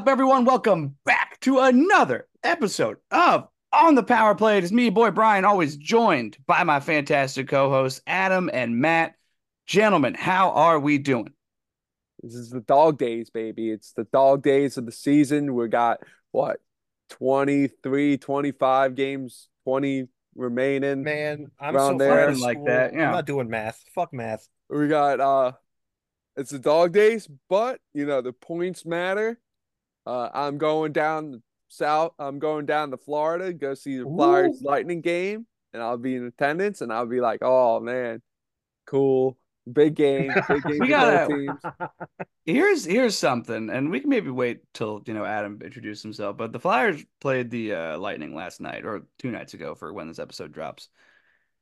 is up, everyone? Welcome back to another episode of On the Power Play. It is me, boy Brian, always joined by my fantastic co-hosts Adam and Matt. Gentlemen, how are we doing? This is the dog days, baby. It's the dog days of the season. We got what 23, 25 games, 20 remaining. Man, I'm so there. fucking Like that, yeah. I'm not doing math. Fuck math. We got uh it's the dog days, but you know the points matter. Uh I'm going down south. I'm going down to Florida, go see the Flyers Ooh. Lightning game, and I'll be in attendance and I'll be like, oh man, cool. Big game, big game We gotta- Here's here's something, and we can maybe wait till you know Adam introduce himself. But the Flyers played the uh, Lightning last night or two nights ago for when this episode drops.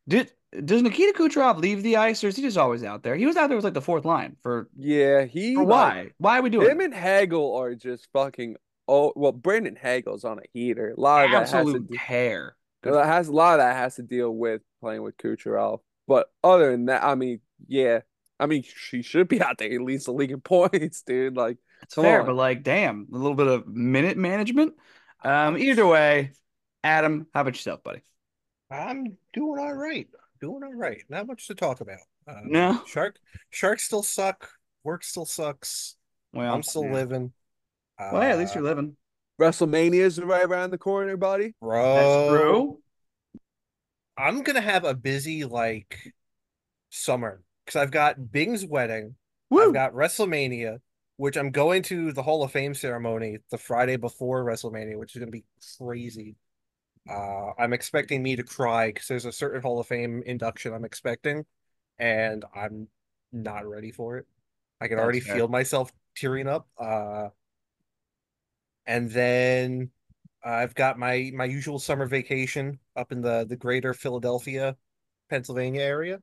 Did does Nikita Kucherov leave the ice, or is he just always out there? He was out there with like the fourth line for, Yeah, he for like, why? Why are we doing Him and Hagel are just fucking. Oh well, Brandon Hagel's on a heater. A lot of that has to absolute do, that has a lot of that has to deal with playing with Kucherov. But other than that, I mean, yeah, I mean, she should be out there at least a league in points, dude. Like, It's fair, on. but like, damn, a little bit of minute management. Um, either way, Adam, how about yourself, buddy? I'm doing all right. Doing all right. Not much to talk about. Uh, No? Shark. Sharks still suck. Work still sucks. Well, I'm still yeah. living. Uh, Well, hey, at least you're living. WrestleMania is right around the corner, buddy. bro. That's true. I'm gonna have a busy like summer because I've got Bing's wedding. Woo! I've got WrestleMania, which I'm going to the Hall of Fame ceremony the Friday before WrestleMania, which is going to be crazy. Uh, I'm expecting me to cry because there's a certain Hall of Fame induction I'm expecting, and I'm not ready for it. I can That's already fair. feel myself tearing up. Uh, and then I've got my my usual summer vacation up in the the greater Philadelphia, Pennsylvania area.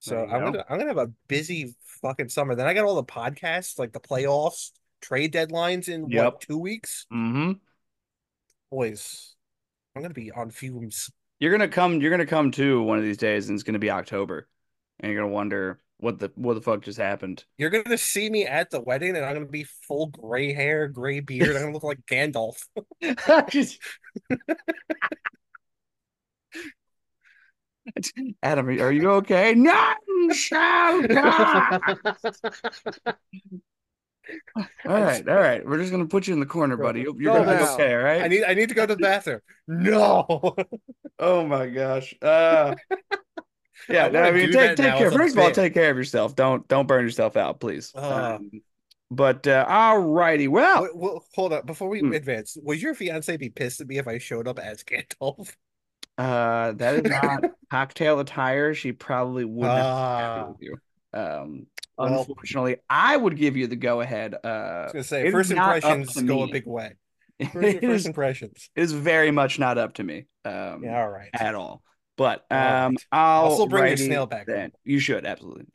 So I'm go. gonna I'm gonna have a busy fucking summer. Then I got all the podcasts, like the playoffs, trade deadlines in Yep. what two weeks? Mm-hmm. Boys, I'm gonna be on fumes. You're gonna come. You're gonna come to one of these days, and it's gonna be October, and you're gonna wonder what the what the fuck just happened. You're gonna see me at the wedding, and I'm gonna be full gray hair, gray beard. I'm gonna look like Gandalf. Adam, are you okay? None shall die. All right, all right. We're just gonna put you in the corner, buddy. You're, gonna be down. okay, all right? I need I need to go to the bathroom. No. Oh my gosh. Uh yeah, I no, I mean take take care. First of all, take care of yourself. Don't don't burn yourself out, please. Uh. Um, but uh all righty. Well, Wait, well, hold up before we Hmm. advance. Would your fiance be pissed at me if I showed up as Gandalf? uh that is not cocktail attire. She probably would not Ah. with you. Um Well- unfortunately, I would give you the go ahead. Uh I was gonna say first impressions go a big way. First, first is, impressions. it is very much not up to me. Um Yeah, all right. at all. But um, right. I'll I'll still bring your snail back, then. You should absolutely.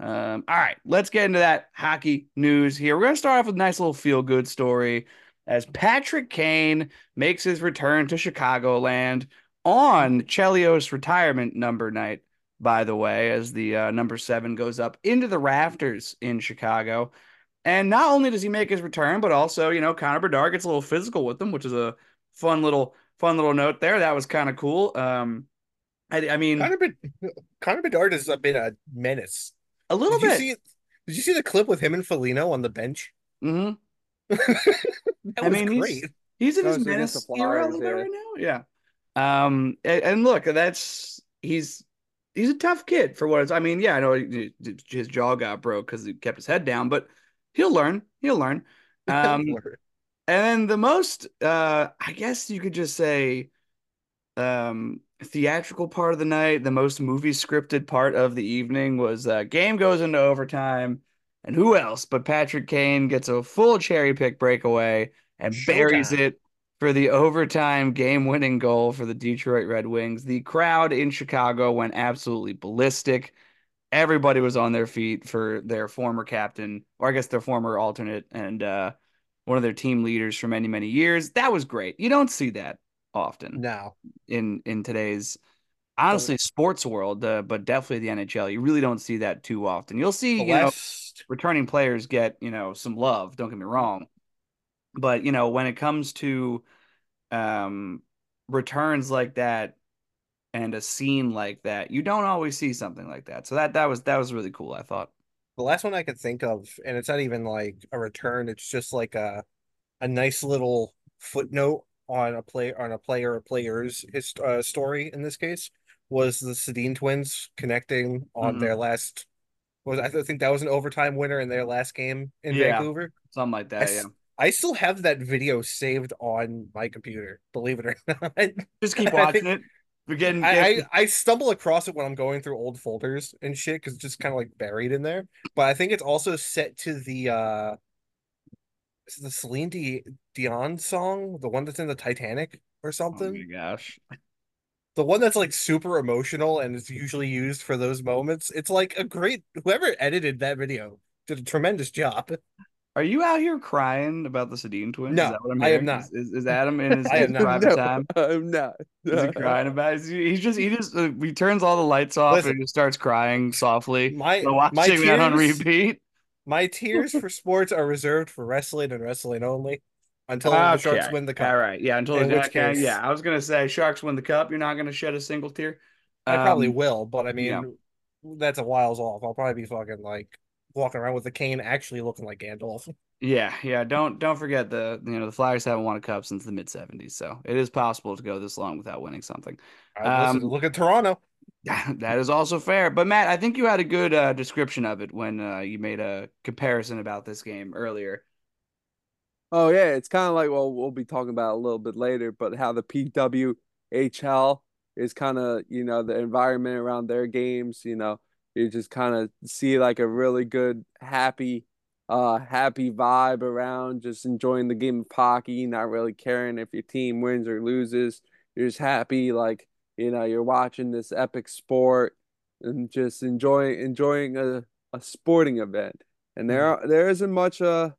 Um, all right, let's get into that hockey news here. We're gonna start off with a nice little feel good story as Patrick Kane makes his return to Chicagoland on Chelios retirement number night. By the way, as the uh, number seven goes up into the rafters in Chicago. And not only does he make his return, but also, you know, Connor Bedard gets a little physical with him, which is a fun little fun little note there. That was kind of cool. Um, I, I mean, Connor, Bed- Connor Bedard has been a menace. a little Did you bit. see? Did you see the clip with him and Foligno on the bench? hmm That I was mean, he's- great. He's in That his was against menace era a little bit yeah. right now. Yeah. Um, and, and look, that's he's he's a tough kid for what it's. I mean, yeah, I know he- his jaw got broke because he kept his head down, but he'll learn. He'll learn. Um, And then the most, uh, I guess you could just say, um, theatrical part of the night, the most movie scripted part of the evening was uh, game goes into overtime, and who else but Patrick Kane gets a full cherry pick breakaway and buries it for the overtime game winning goal for the Detroit Red Wings. The crowd in Chicago went absolutely ballistic. Everybody was on their feet for their former captain, or I guess their former alternate, and uh, one of their team leaders for many many years. That was great. You don't see that often now in in today's honestly sports world, uh, but definitely the NHL. You really don't see that too often. You'll see you know returning players get you know some love. Don't get me wrong, But you know, when it comes to um returns like that and a scene like that, you don't always see something like that. So that that was that was really cool, I thought. The last one I could think of, and it's not even like a return, it's just like a a nice little footnote on a play on a player or players his uh, story in this case was the Sedin twins connecting on Mhm. their last was I think that was an overtime winner in their last game in Yeah. Vancouver. Something like that, s- yeah. I still have that video saved on my computer, believe it or not. Just keep watching it. We're getting, I, I I stumble across it when I'm going through old folders and shit because it's just kind of like buried in there. But I think it's also set to the uh is the Celine Di- Dion song, the one that's in the Titanic or something. oh my gosh. The one that's like super emotional and is usually used for those moments. It's like a great whoever edited that video did a tremendous job. Are you out here crying about the Sedin twins? No, is that what I'm I am not. Is, is, is Adam in his, his private No, time? I'm not. Is he crying about? It? He's just he just uh, he turns all the lights off Listen. and just starts crying softly. My So my watching that on tears, repeat. my tears for sports are reserved for wrestling and wrestling only until the Sharks win the cup. All right, yeah. Until In the which case- yeah. I was gonna say Sharks win the cup. You're not gonna shed a single tear. I probably Um, will, but I mean, yeah. that's a whiles off. I'll probably be fucking like walking around with a cane, actually looking like Gandalf. Yeah, yeah. Don't don't forget the you know the Flyers haven't won a cup since the mid '70s, so it is possible to go this long without winning something. Uh, listen, Um, look at Toronto. that is also fair. But Matt, I think you had a good uh, description of it when uh, you made a comparison about this game earlier. Oh yeah, it's kind of like well, we'll be talking about it a little bit later, but how the PWHL is kind of you know the environment around their games. You know, you just kind of see like a really good, happy, uh, happy vibe around, just enjoying the game of hockey, not really caring if your team wins or loses. You're just happy, like you know, you're watching this epic sport and just enjoying enjoying a a sporting event. And there are, there isn't much uh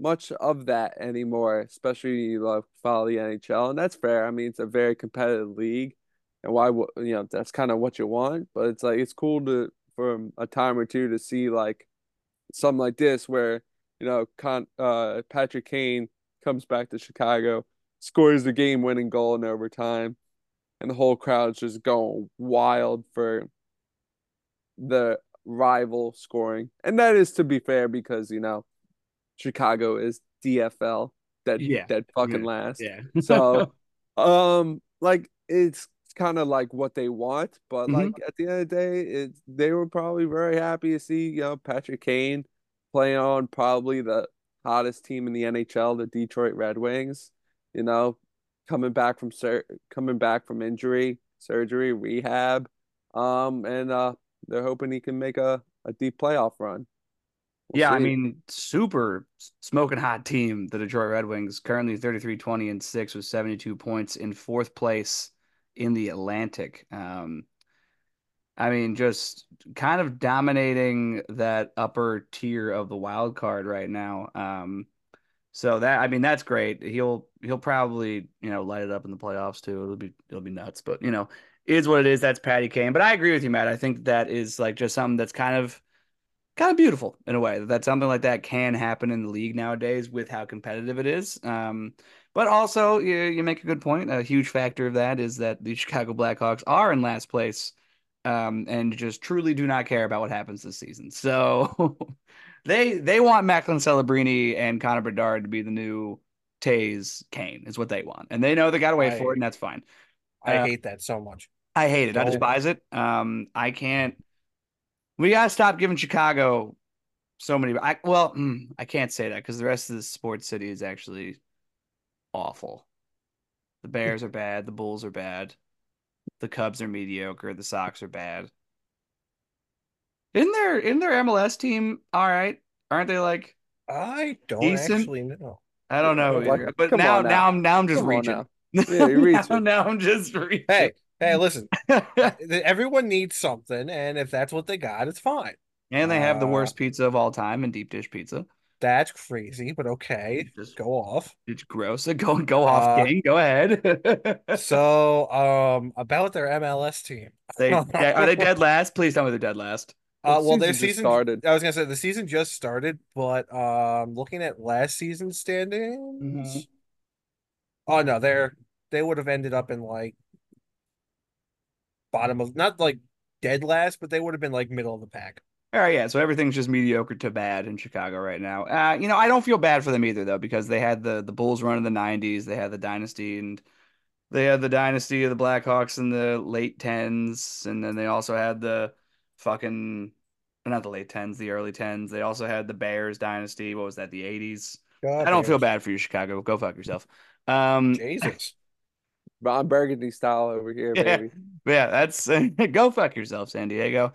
much of that anymore, especially you love follow the NHL, and that's fair. I mean, it's a very competitive league, and why you know that's kind of what you want. But it's like it's cool to for a time or two to see like something like this where you know Con uh Patrick Kane comes back to Chicago, scores the game-winning goal in overtime, and the whole crowd's just going wild for the rival scoring, and that is to be fair because you know. Chicago is DFL that Yeah. dead fucking Yeah. last. Yeah. So um like it's kind of like what they want, but Mhm. like at the end of the day, it's they were probably very happy to see you know Patrick Kane play on probably the hottest team in the NHL, the Detroit Red Wings, you know, coming back from sur coming back from injury, surgery, rehab. Um and uh they're hoping he can make a, a deep playoff run. We'll yeah, I mean, super smoking hot team, the Detroit Red Wings, currently 33 20 and 6 with 72 points in fourth place in the Atlantic. Um, I mean, just kind of dominating that upper tier of the wild card right now. Um, so that I mean, that's great. He'll he'll probably you know light it up in the playoffs too. It'll be it'll be nuts, but you know, is what it is. That's Patty Kane. But I agree with you, Matt. I think that is like just something that's kind of kind of beautiful in a way that something like that can happen in the league nowadays with how competitive it is. Um, but also, you, you make a good point. A huge factor of that is that the Chicago Blackhawks are in last place um, and just truly do not care about what happens this season. So they they want Macklin Celebrini and Connor Bedard to be the new Toews Kane is what they want, and they know they got to wait for it, and that's fine. I Uh, hate that so much. I hate it. I No. despise it. Um, I can't. We gotta stop giving Chicago so many. I well, mm, I can't say that because the rest of the sports city is actually awful. The Bears are bad. The Bulls are bad. The Cubs are mediocre. The Sox are bad. In their in their MLS team, all right, aren't they like? I don't decent. actually know. I don't know, Like, either, but now now. now I'm now I'm just Come reaching. now. Yeah, now, now I'm just reaching. Hey, hey, listen. Everyone needs something, and if that's what they got, it's fine. And they have the Uh, worst pizza of all time in deep dish pizza. That's crazy, but okay. Just Go off. it's gross. Go go off, Uh, King. Go ahead. So, um, about their MLS team. they are they dead last? Please tell me they're dead last. Uh, well, their season just season started. I was gonna say the season just started, but um, looking at last season's standings, Mhm. oh no, they're they would have ended up in like bottom of not like dead last, but they would have been like middle of the pack. All right, yeah. So everything's just mediocre to bad in Chicago right now. Uh, you know, I don't feel bad for them either though, because they had the the Bulls run in the '90s, they had the dynasty, and they had the dynasty of the Blackhawks in the late tens, and then they also had the fucking not the late tens, the early tens. They also had the Bears dynasty. What was that? The '80s. God, I don't feel bad for you, Chicago. Go fuck yourself. Um, Jesus. Ron Burgundy style over here, Yeah. baby. yeah, that's go fuck yourself, San Diego.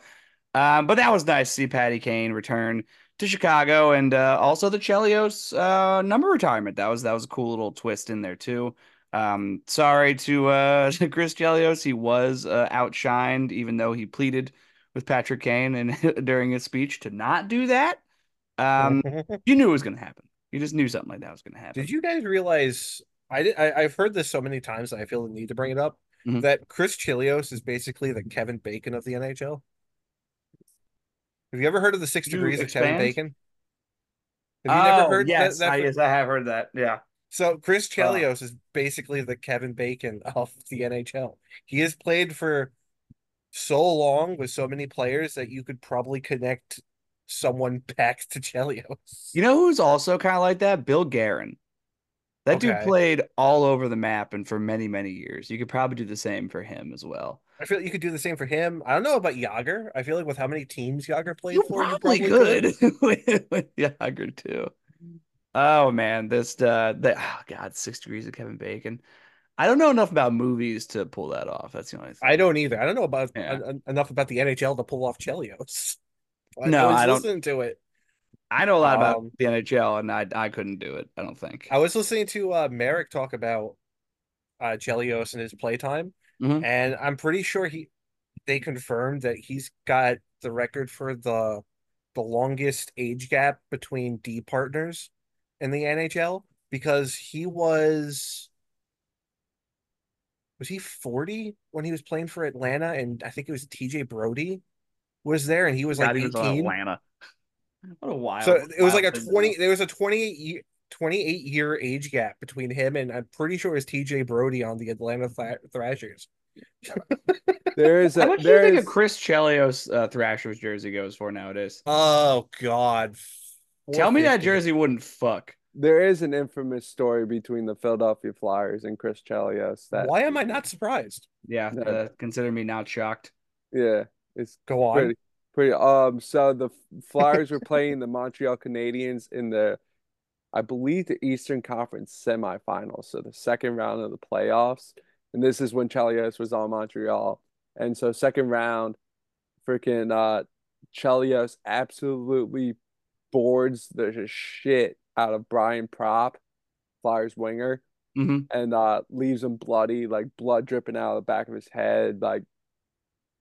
Um, but that was nice to see Patty Kane return to Chicago and uh, also the Chelios uh, number retirement. That was that was a cool little twist in there too. Um, sorry to uh, to Chris Chelios, he was uh, outshined, even though he pleaded with Patrick Kane and during his speech to not do that. Um, you knew it was going to happen. You just knew something like that was going to happen. Did you guys realize? I did. I, I've heard this so many times that I feel the need to bring it up. Mhm. That Chris Chelios is basically the Kevin Bacon of the NHL. Have you ever heard of the Six Degrees of Kevin? Bacon? Have you never Oh, heard yes, that? that I, yes, I have heard that. Yeah. So Chris Oh. Chelios is basically the Kevin Bacon of the NHL. He has played for so long with so many players that you could probably connect someone back to Chelios. You know who's also kind of like that? Bill Guerin. That dude played all over the map and for many, many years. You could probably do the same for him as well. I feel like you could do the same for him. I don't know about Jagr. I feel like with how many teams Jagr played You for, probably, you probably could with, with Jagr too. Oh man, this uh, the oh god, six degrees of Kevin Bacon. I don't know enough about movies to pull that off. That's the only thing. I don't either. I don't know about Yeah. en- en- enough about the NHL to pull off Chelios. But No, I don't- listening to it. I know a lot about Um, the NHL, and I I couldn't do it. I don't think. I was listening to uh, Marek talk about uh, Chelios and his playtime, Mhm. and I'm pretty sure he they confirmed that he's got the record for the the longest age gap between D partners in the NHL because he was was he 40 when he was playing for Atlanta and I think it was TJ Brody was there and he was like God, he was on 18 Atlanta. What a wild. so it was like a wild thing to 20 know. there was a 28 year 28 year age gap between him and I'm pretty sure it was TJ Brody on the Atlanta Th- Thrashers. There is How a much do you there think a Chris Chelios uh, Thrashers jersey goes for nowadays? Oh God. Tell me that jersey wouldn't fuck. there is an infamous story between the Philadelphia Flyers and Chris Chelios that Why am I not surprised? Yeah, No. uh, consider me not shocked. yeah, it's Go on. pretty pretty um so the Flyers were playing the Montreal Canadiens in the I believe the Eastern Conference semifinals, so the second round of the playoffs. And this is when Chelios was on Montreal. And so second round, freaking uh Chelios absolutely boards the shit out of Brian Propp, Flyers winger, hmm and uh leaves him bloody, like blood dripping out of the back of his head, like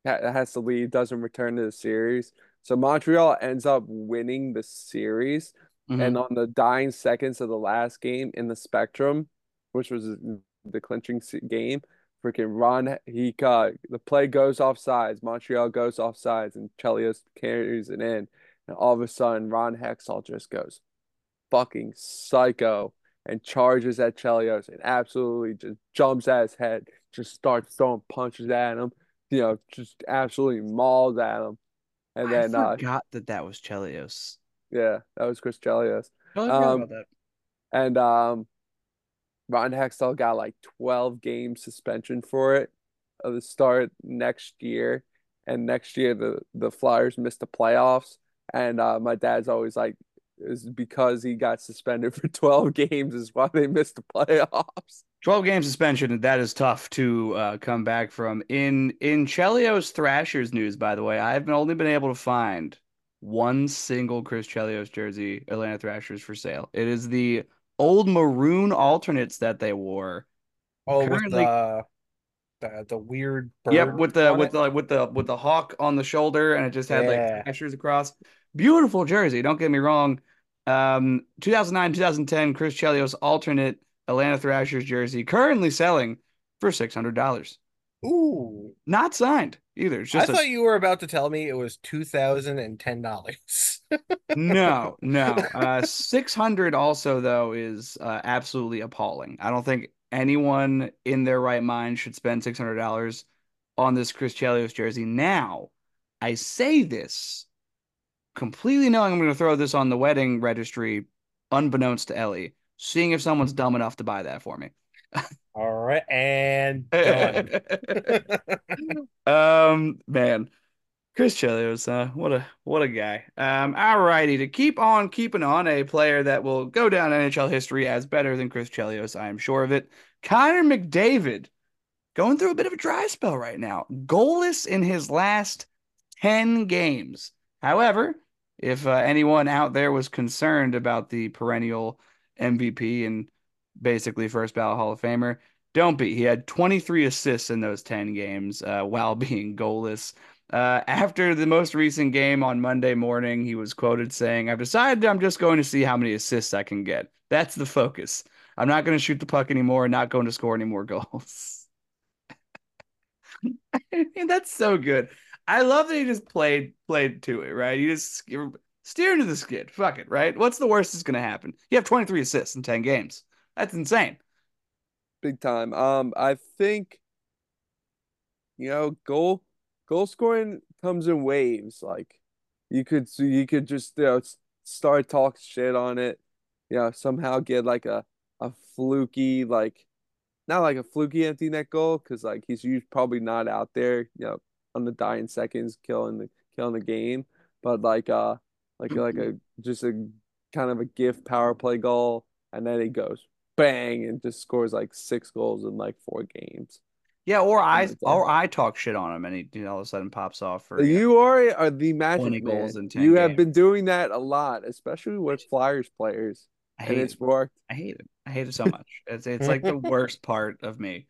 has to leave, doesn't return to the series. So Montreal ends up winning the series. Mm-hmm. And on the dying seconds of the last game in the Spectrum, which was the clinching game, freaking Ron, he got the play goes off sides. Montreal goes off sides, and Chelios carries it in. And all of a sudden, Ron Hextall just goes fucking psycho and charges at Chelios and absolutely just jumps at his head, just starts throwing punches at him, you know, just absolutely mauls at him. And then, I uh, forgot that that was Chelios. Yeah, that was Chris Chelios. Forgot Um, about that. And um, Ron Hextall got like 12 game suspension for it at the start next year. And next year the the Flyers missed the playoffs. And uh, my dad's always like, is because he got suspended for 12 games is why they missed the playoffs. 12 game suspension, that is tough to uh, come back from. In in Chelios Thrashers news, by the way, I've only been able to find one single Chris Chelios jersey, Atlanta Thrashers for sale. It is the old maroon alternates that they wore. Oh, Currently- the the the weird Yep, with the with it. the with the with the hawk on the shoulder, and it just had Yeah. like Thrashers across. Beautiful jersey. Don't get me wrong. Um, 2009 2010 Chris Chelios alternate Atlanta Thrashers jersey currently selling for six hundred dollars. Ooh. Not signed either. It's I a- thought you were about to tell me it was two thousand and ten dollars. no, no. Uh, 600 also though is uh, absolutely appalling. I don't think anyone in their right mind should spend $600 on this Chris Chelios jersey. Now, I say this completely knowing I'm going to throw this on the wedding registry, unbeknownst to Ellie, seeing if someone's dumb enough to buy that for me. All right, and done. um, man, Chris Chelios, uh, what a what a guy. Um, all righty, to keep on keeping on, a player that will go down NHL history as better than Chris Chelios, I am sure of it. Connor McDavid, going through a bit of a dry spell right now, goalless in his last ten games. However, if uh, anyone out there was concerned about the perennial MVP and basically first ballot Hall of Famer, don't be. He had 23 assists in those 10 games uh, while being goalless. Uh, after the most recent game on Monday morning, he was quoted saying, I've decided I'm just going to see how many assists I can get. That's the focus. I'm not going to shoot the puck anymore, not going to score any more goals. and that's so good. I love that he just played played to it, right? He just steer into the skid. Fuck it, right? What's the worst that's going to happen? You have 23 assists in 10 games. That's insane. Big time. Um, I think you know, goal goal scoring comes in waves. Like you could you could just you know start talk shit on it, you know, somehow get like a a fluky like not like a fluky empty net goal because like he's used probably not out there, you know, on the dying seconds killing the killing the game, but like uh like like a just a kind of a gift power play goal, and then he goes bang and just scores like six goals in like four games. Yeah, or I or I talk shit on him and he you know, all of a sudden pops off for You are are the magic 20 man. goals in 10 you have been doing that a lot, especially with Flyers players, I and hate it's it. worked. I hate it. I hate it so much. It's it's like the worst part of me.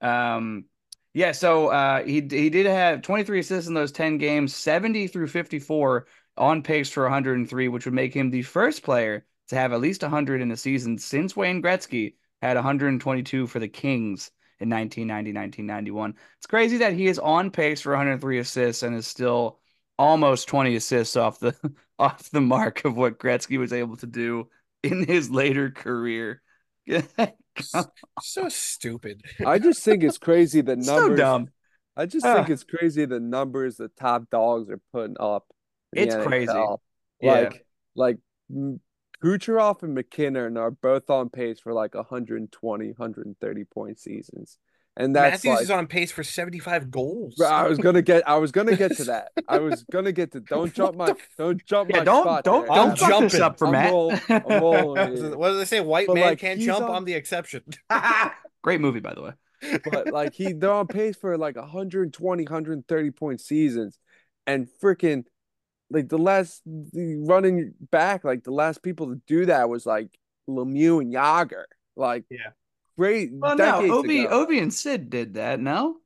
Um yeah, so uh he he did have 23 assists in those 10 games, 70 through 54 on pace for 103, which would make him the first player to have at least 100 in a season since Wayne Gretzky had 122 for the Kings in 1990-1991. It's crazy that he is on pace for 103 assists and is still almost 20 assists off the off the mark of what Gretzky was able to do in his later career. so stupid. I just think it's crazy the so numbers. dumb. I just think it's crazy the numbers the top dogs are putting up. in the It's crazy. NHL. Yeah. Like like Kucherov and MacKinnon are both on pace for like 120, 130 point seasons. And that's Matthews like is on pace for 75 goals. I was gonna get I was gonna get to that. I was gonna get to don't jump my don't jump Yeah, my don't spot don't there. I'm don't fuck this up for I'm Matt. roll- I'm rolling. What does it- what do they say? White But, man like, can't jump. on- I'm the exception. Great movie, by the way. but like he they're on pace for like 120 130 point seasons and freaking like the last the running back like the last people to do that was like Lemieux and Jagr like Yeah. great Well, no, Obi ago. Ovi and Sid did that. No,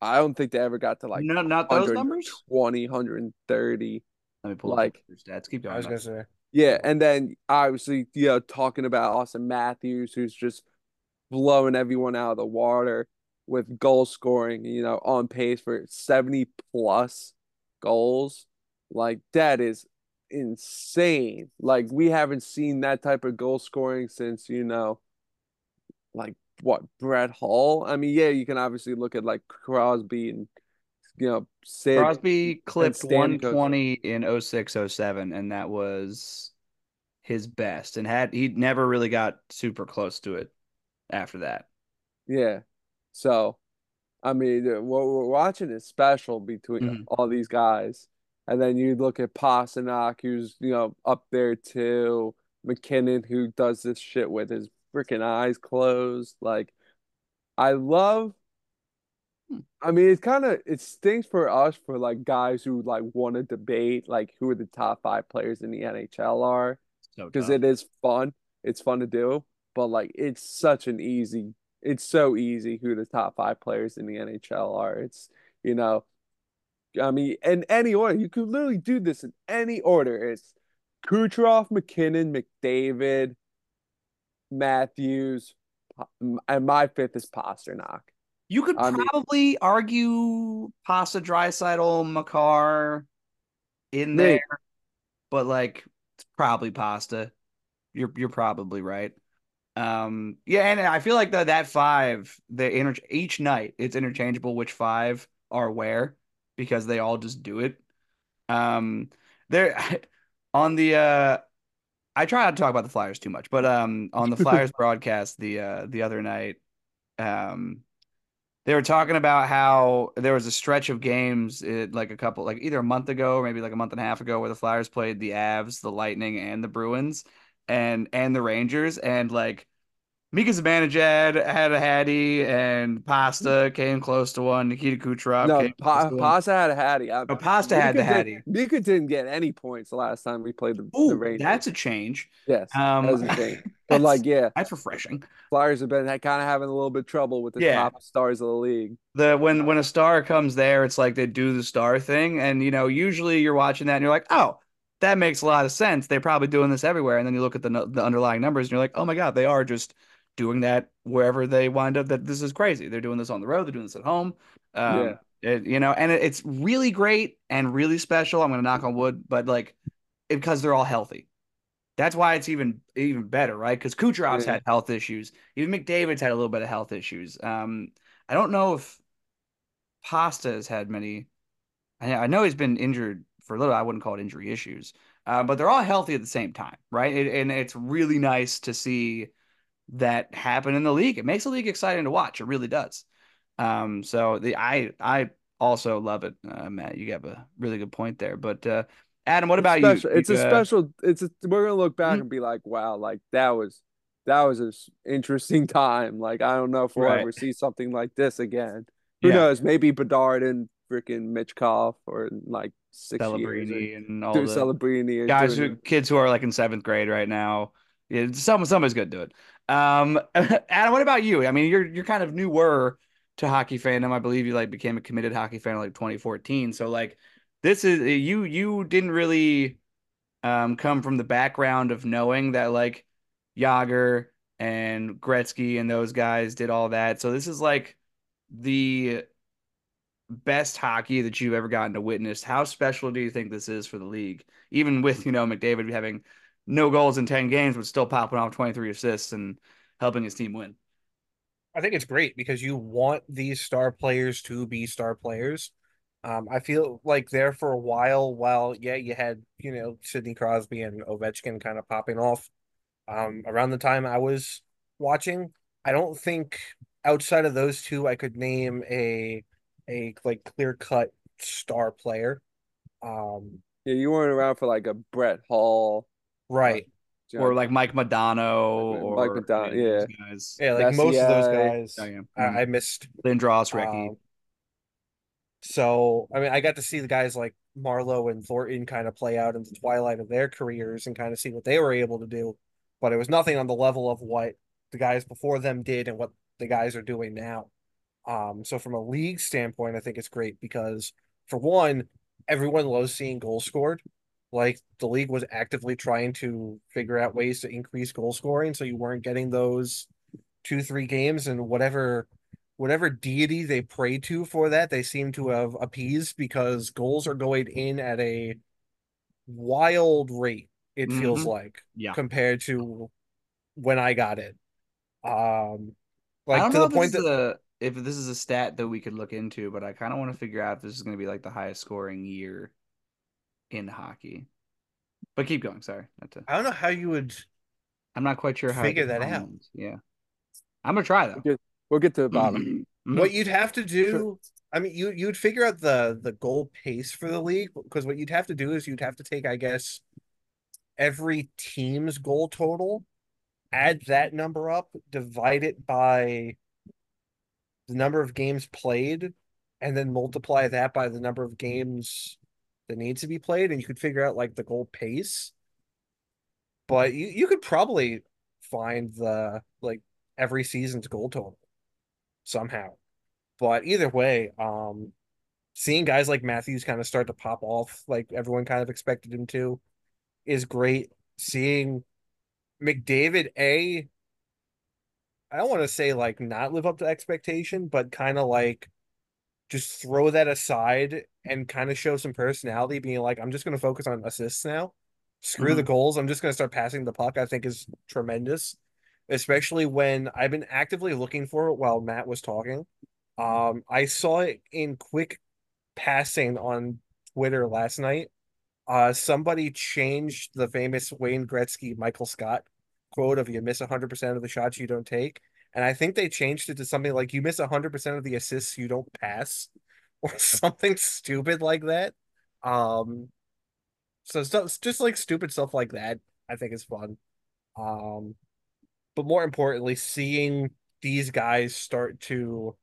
I don't think they ever got to like no, not those numbers. 20 130 Let me pull like- up stats. Keep going. I going. was gonna say. Yeah, and then obviously, you know, talking about Auston Matthews, who's just blowing everyone out of the water with goal scoring, you know, on pace for 70 plus goals. Like that is insane. Like we haven't seen that type of goal scoring since, you know, like what, Brett Hull? I mean, yeah, you can obviously look at like Crosby and you know, Sid. Crosby clipped 120 in 06 07, and that was his best. And had he never really got super close to it after that. Yeah. So, I mean, what we're watching is special between Mhm. all these guys. And then you look at Pastrnak, who's, you know, up there too. MacKinnon, who does this shit with his freaking eyes closed. Like, I love, Hmm. I mean, it's kind of, it stinks for us for like guys who like want to debate like who are the top five players in the NHL are So because tough. it is fun. It's fun to do, but like it's such an easy. It's so easy who the top five players in the NHL are. It's you know, I mean, in any order, you could literally do this in any order. It's Kucherov, MacKinnon, McDavid, Matthews, and my fifth is Pastrnak. You could I mean- probably argue Pasta, Draisaitl, Makar in there, but like it's probably Pasta. You're you're probably right. Um, yeah, and I feel like the that five, the inter each night it's interchangeable which five are where because they all just do it. Um, there on the uh, I try not to talk about the Flyers too much, but um, on the Flyers broadcast the uh the other night, um, they were talking about how there was a stretch of games, it, like a couple, like either a month ago or maybe like a month and a half ago, where the Flyers played the Avs, the Lightning, and the Bruins, and and the Rangers, and like Mika Zibanejad had a Hattie, and Pasta came close to one. Nikita Kucherov No, came pa- close to one. Pasta had a Hattie. I, Oh, Pasta had the Mika Hattie. did- Mika didn't get any points the last time we played the, the Ooh, Rangers. that's a change. yes, Um, that was a thing. But like, yeah, That's refreshing. Flyers have been kind of having a little bit of trouble with the Yeah. top stars of the league. the when when a star comes there, it's like they do the star thing, and you know usually you're watching that and you're like, oh, that makes a lot of sense. They're probably doing this everywhere, and then you look at the the underlying numbers and you're like, oh my god, they are just doing that wherever they wind up. That this is crazy. They're doing this on the road. They're doing this at home. Um, it- you know, and it, it's really great and really special. I'm gonna knock on wood, but like because they're all healthy. That's why it's even even better, right? Because Kucherov's Yeah. had health issues. Even McDavid's had a little bit of health issues. Um, I don't know if Pasta has had many. I, I know he's been injured for a little. I wouldn't call it injury issues, uh, but they're all healthy at the same time, right? It, and it's really nice to see that happen in the league. It makes the league exciting to watch. It really does. Um, so the I I also love it, uh, Matt. You have a really good point there. But uh, Adam, what about special, you? It's a Uh, special. It's a, we're gonna look back Mhm. and be like, wow, like that was that was an interesting time. Like I don't know if we'll Right. ever see something like this again. Who Yeah. knows? Maybe Bedard and freaking Michkov or like six years. Celebrini and all the Celebrini guys who kids who are like in seventh grade right now. Yeah, some somebody's gonna do it. Um, Adam, what about you? I mean, you're you're kind of newer to hockey fandom. I believe you like became a committed hockey fan in like 2014. So like this is you you didn't really um come from the background of knowing that like Jagr and Gretzky and those guys did all that. So this is like the best hockey that you've ever gotten to witness. How special do you think this is for the league? Even with, you know, McDavid having no goals in 10 games, but still popping off 23 assists and helping his team win. I think it's great because you want these star players to be star players. Um, I feel like there for a while, while yeah, you had you know Sidney Crosby and Ovechkin kind of popping off. Um, around the time I was watching, I don't think outside of those two, I could name a a like clear cut star player. Um, Yeah, you weren't around for like a Brett Hull, right. Or like Mike Modano Mike or Modano, any of those yeah. guys. Yeah, like most of those guys, yeah. I, I missed. Lindros, Ricky. Um, so I mean, I got to see the guys like Marleau and Thornton kind of play out in the twilight of their careers and kind of see what they were able to do, but it was nothing on the level of what the guys before them did and what the guys are doing now. Um, so from a league standpoint, I think it's great because for one, everyone loves seeing goals scored. Like the league was actively trying to figure out ways to increase goal scoring, so you weren't getting those two, three games and whatever whatever deity they pray to for that, they seem to have appeased because goals are going in at a wild rate, it feels Mhm. like, Yeah. compared to when I got it. Um I like don't to know the if point that a if this is a stat that we could look into, but I kind of want to figure out if this is going to be like the highest scoring year in hockey. But keep going. Sorry, not to. I don't know how you would I'm not quite sure how I Figure that find out. those. Yeah, I'm gonna try though. We'll get, we'll get to the bottom. Mhm. what you'd have to do I mean you you'd figure out the the goal pace for the league because what you'd have to do is you'd have to take I guess every team's goal total add that number up divide it by the number of games played and then multiply that by the number of games that to be played and you could figure out like the goal pace but you, you could probably find the like every season's goal total somehow but either way, um, seeing guys like Matthews kind of start to pop off, like everyone kind of expected him to, is great. Seeing McDavid, A, I don't want to say like not live up to expectation, but kind of like just throw that aside and kind of show some personality, being like, I'm just going to focus on assists now. Screw the Mhm. goals. I'm just going to start passing the puck. I think is tremendous, especially when I've been actively looking for it while Matt was talking. Um, I saw it in quick passing on Twitter last night. Uh, somebody changed the famous Wayne Gretzky Michael Scott quote of "You miss 100% of the shots you don't take," and I think they changed it to something like "You miss 100% of the assists you don't pass," or something stupid like that. Um, so stuff just like stupid stuff like that, I think is fun. Um, but more importantly, seeing these guys start to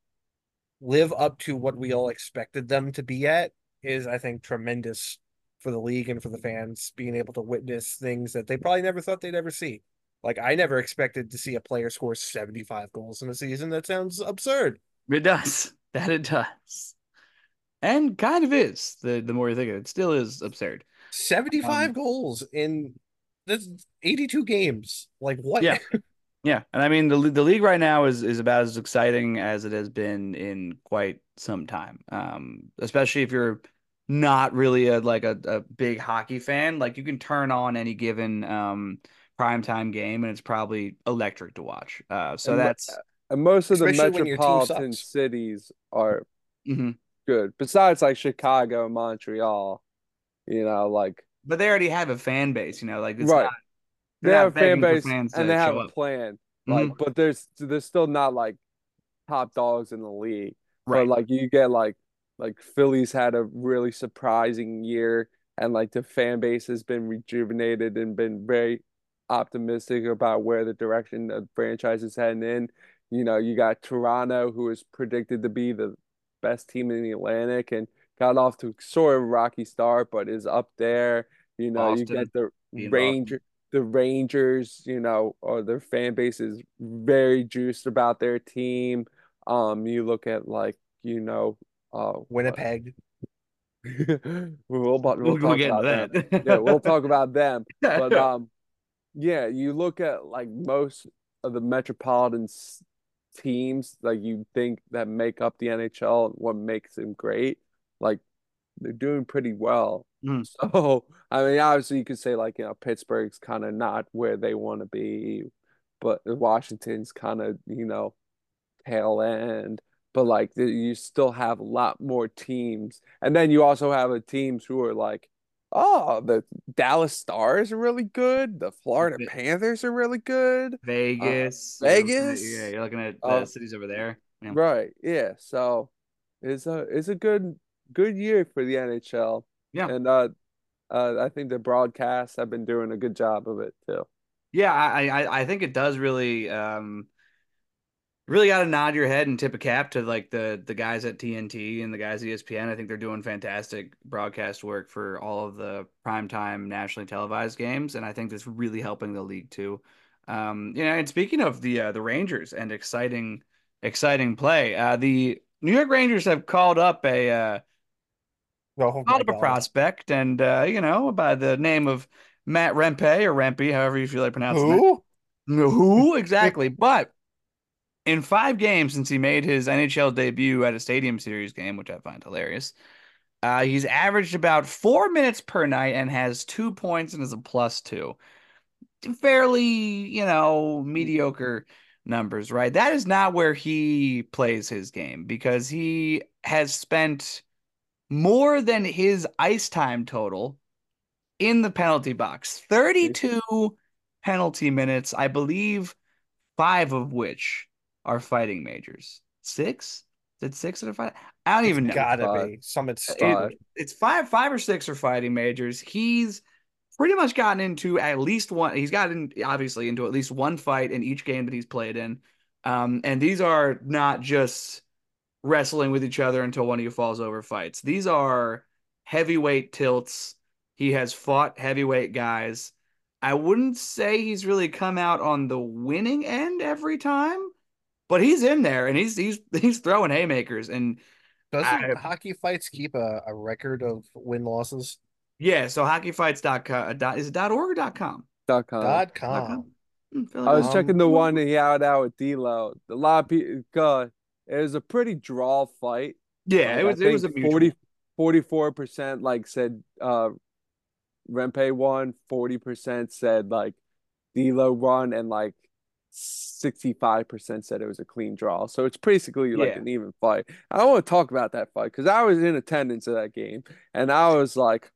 live up to what we all expected them to be at is, I think, tremendous for the league and for the fans being able to witness things that they probably never thought they'd ever see. Like I never expected to see a player score 75 goals in a season. That sounds absurd. It does. That it does. And kind of is. The the more you think of it, it still is absurd. 75 Um, goals in that's 82 games. Like what? Yeah. Yeah, and I mean the the league right now is is about as exciting as it has been in quite some time. Um, especially if you're not really a like a, a big hockey fan, like you can turn on any given um primetime game and it's probably electric to watch. Uh, so And that's And most of the Especially when your team metropolitan cities are mhm. good. Besides like Chicago, Montreal, you know, like but they already have a fan base, you know, like it's Right. not they not have a fan base and they have a up. plan. Mhm. Like, but there's there's still not like top dogs in the league. Right. But like you get like like Phillies had a really surprising year and like the fan base has been rejuvenated and been very optimistic about where the direction the franchise is heading in. You know, you got Toronto who is predicted to be the best team in the Atlantic and got off to sort of a rocky start, but is up there. You know, you get the being Ranger the Rangers, you know, or their fan base is very juiced about their team. Um, you look at like, you know, uh, Winnipeg. we'll, we'll, We'll, we'll we'll talk get into about them. that. Yeah, we'll talk about them. But um, yeah, you look at like most of the metropolitan teams, like you think that make up the NHL and what makes them great, like they're doing pretty well. Mm. So, I mean, obviously you could say like, you know, Pittsburgh's kind of not where they want to be, but Washington's kind of, you know, tail end. But like you still have a lot more teams. And then you also have a teams who are like, oh, the Dallas Stars are really good. The Florida Panthers are really good. Vegas, Uh, you're looking at- Vegas? yeah, you're looking at the Uh, cities over there. Yeah. Right. Yeah. So it's a it's a good good year for the NHL. Yeah. And uh uh I think the broadcasts have been doing a good job of it too. Yeah, I, I I think it does really um really got to nod your head and tip a cap to like the the guys at TNT and the guys at ESPN. I think they're doing fantastic broadcast work for all of the primetime nationally televised games, and I think that's really helping the league too. Um, you know, and speaking of the uh, the Rangers and exciting exciting play, uh, the New York Rangers have called up a uh, Oh called up a prospect, and uh, you know by the name of Matt Rempe or Rempe, however you feel like pronouncing it. Who? No, Who exactly? But in five games since he made his NHL debut at a Stadium Series game, which I find hilarious, uh, he's averaged about four minutes per night and has two points and is a plus two. Fairly, you know, mediocre numbers, right? That is not where he plays his game because he has spent more than his ice time total in the penalty box 32 penalty minutes, I believe five of which are fighting majors. Six? Did six that are fighting? I don't even know. Gotta be. Something It- it's five, five or six are fighting majors. He's pretty much gotten into at least one. He's gotten obviously into at least one fight in each game that he's played in. Um, and these are not just wrestling with each other until one of you falls over fights. These are heavyweight tilts. He has fought heavyweight guys. I wouldn't say he's really come out on the winning end every time, but he's in there and he's he's he's throwing haymakers and Doesn't I- hockey fights keep a, a record of win losses? Yeah, so hockeyfights.com dot, is it dot .org or dot .com? Dot com. Dot Dot com. Hmm, I was Um, checking the one he had out with D'Lo. A lot of people, God, it was a pretty draw fight. yeah, Like, it I was it was a think 40, 44% like said uh Rempe won, 40% said like D'Lo won, and like 65% said it was a clean draw. So it's basically like Yeah. an even fight. I want to talk about that fight because I was in attendance of that game and I was like,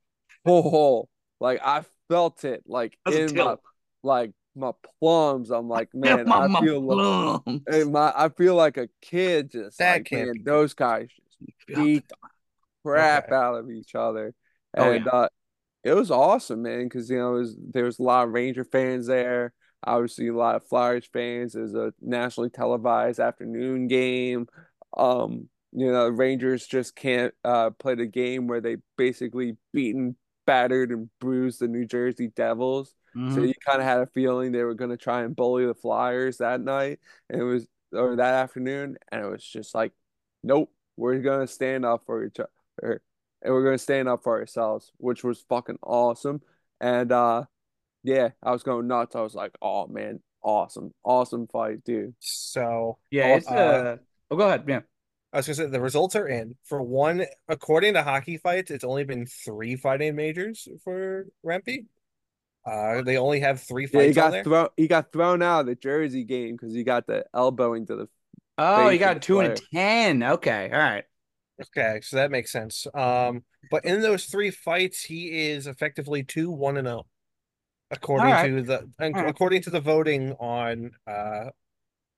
oh, like I felt it like in my like my plums. I'm like, man, my, I my feel like plums. Hey, my, I feel like a kid just That like man, be those guys just beat crap Okay. out of each other, Oh, and uh, it was awesome, man. Because you know, it was, there was a lot of Ranger fans there. Obviously, a lot of Flyers fans. It was a nationally televised afternoon game. Um, you know, Rangers just can't uh play the game where they basically beaten, battered, and bruised the New Jersey Devils. So Mhm. you kind of had a feeling they were going to try and bully the Flyers that night, and it was or that afternoon, and it was just like, nope, we're going to stand up for each other, and we're going to stand up for ourselves, which was fucking awesome. And uh, yeah, I was going nuts. I was like, oh man, awesome, awesome fight, dude. So Yeah, it's uh, uh. Oh, go ahead. man. I was gonna say the results are in. For one, according to hockey fights, it's only been three fighting majors for Rempe. Uh, they only have three Yeah, he got thrown. He got thrown out of the Jersey game because he got the elbowing to the. Oh, he got of the two and ten. Okay, all right. Okay, so that makes sense. Um, but in those three fights, he is effectively two one and zero, according Alright. to the and Alright. according to the voting on uh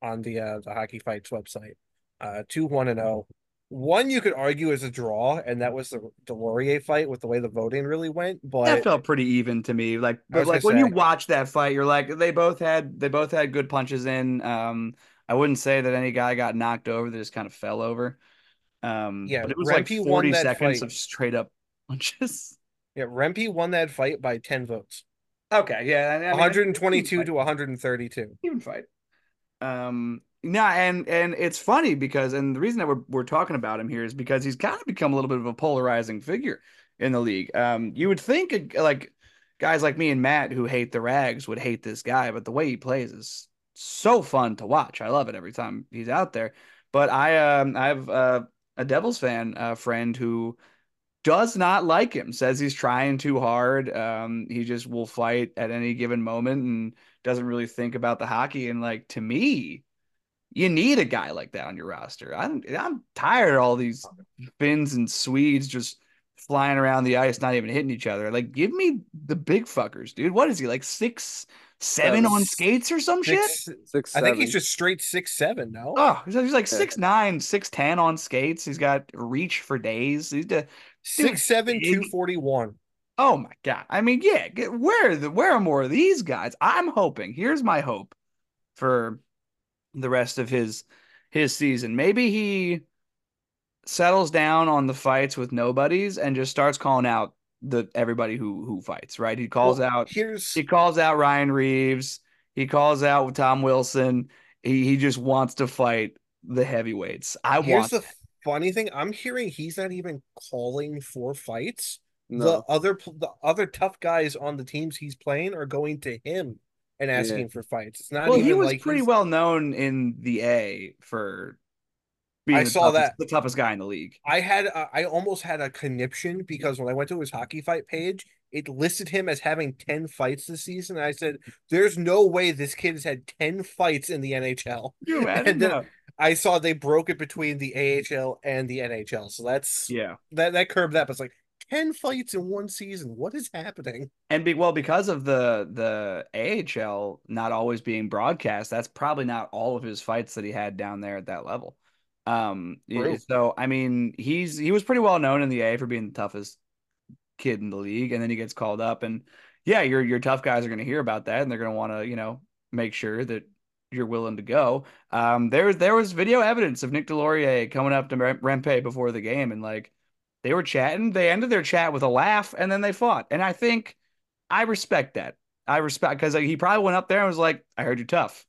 on the uh the hockey fights website. Uh, two one and zero. One you could argue is a draw, and that was the Deslauriers fight with the way the voting really went. But that felt pretty even to me. Like, but like gonna when you watch that fight, you're like, they both had they both had good punches in. Um, I wouldn't say that any guy got knocked over; they just kind of fell over. Um, Yeah, but it was like Rempe won 40 seconds fight. of straight up punches. yeah, Rempe won that fight by ten votes, Okay, yeah, I mean, one hundred and twenty-two to one hundred and thirty-two. even fight. Um, nah, and and it's funny because, and the reason that we're we're talking about him here is because he's kind of become a little bit of a polarizing figure in the league. Um, you would think uh, like guys like me and Matt who hate the rags would hate this guy, but the way he plays is so fun to watch. I love it every time he's out there. But I um I have uh, a Devils fan uh, friend who does not like him. Says he's trying too hard. Um, he just will fight at any given moment and doesn't really think about the hockey. And like to me, you need a guy like that on your roster. I'm I'm tired of all these Finns and Swedes just flying around the ice, not even hitting each other. Like, give me the big fuckers, dude. What is he like six, seven Seven. on skates or some shit? Six, Six, I think he's just straight six seven. No, Oh, he's he's like Yeah. six nine, six ten on skates. He's got reach for days. He's the six seven two forty one. Oh my god! I mean, yeah. Get, where are the where are more of these guys? I'm hoping. Here's my hope for the rest of his his season. Maybe he settles down on the fights with nobodies and just starts calling out the everybody who who fights. Right? He calls out. Here's He calls out Ryan Reaves. He calls out Tom Wilson. He he just wants to fight the heavyweights. I here's want. the funny thing. I'm hearing he's not even calling for fights. The other the other tough guys on the teams he's playing are going to him and asking for fights. It's not well, even he was like pretty he's- well known in the A for being I saw toughest, that. the toughest guy in the league. I had a, I almost had a conniption because when I went to his hockey fight page, it listed him as having 10 fights this season. And I said, There's no way this kid has had 10 fights in the NHL. You imagine? And then- No. I saw they broke it between the AHL and the NHL. So that's yeah, that that curbed that, but it's like 10 fights in one season. What is happening? and be well because of the the AHL not always being broadcast. That's probably not all of his fights that he had down there at that level. Um, True. so I mean, he's he was pretty well known in the A for being the toughest kid in the league, and then he gets called up, and yeah, your your tough guys are going to hear about that, and they're going to want to you know make sure that you're willing to go. Um, there there was video evidence of Nick Deslauriers coming up to Rem- Rempe before the game, and like they were chatting. They ended their chat with a laugh, and then they fought. And I think I respect that. I respect because like, he probably went up there and was like, "I heard you're tough.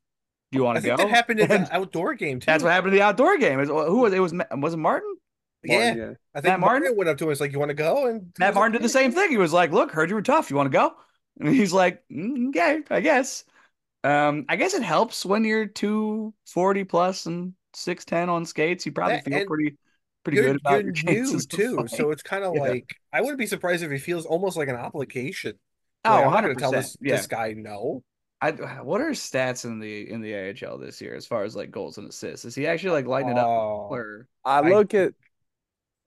Do you want to go?" that happened in And the outdoor game too. That's what happened in the outdoor game. It was, who was it? Was was it Martin? yeah, Martin, yeah. I think Matt Martin? Martin went up to him. And was like, "You want to go?" And Matt Martin like, did the same thing. He was like, "Look, heard you were tough. You want to go?" And he's like, "Mm, "Okay, I guess." Um, I guess it helps when you're 240 plus and 6'10 on skates. You probably That- feel and pretty pretty good about your new chances to too, fight. so it's kind of Yeah. like I wouldn't be surprised if he feels almost like an obligation. Oh, Like, I'm not gonna 100%. tell this yeah. this guy no. I, what are his stats in the in the AHL this year as far as like goals and assists? Is he actually like lighting it up Oh. or I I- look at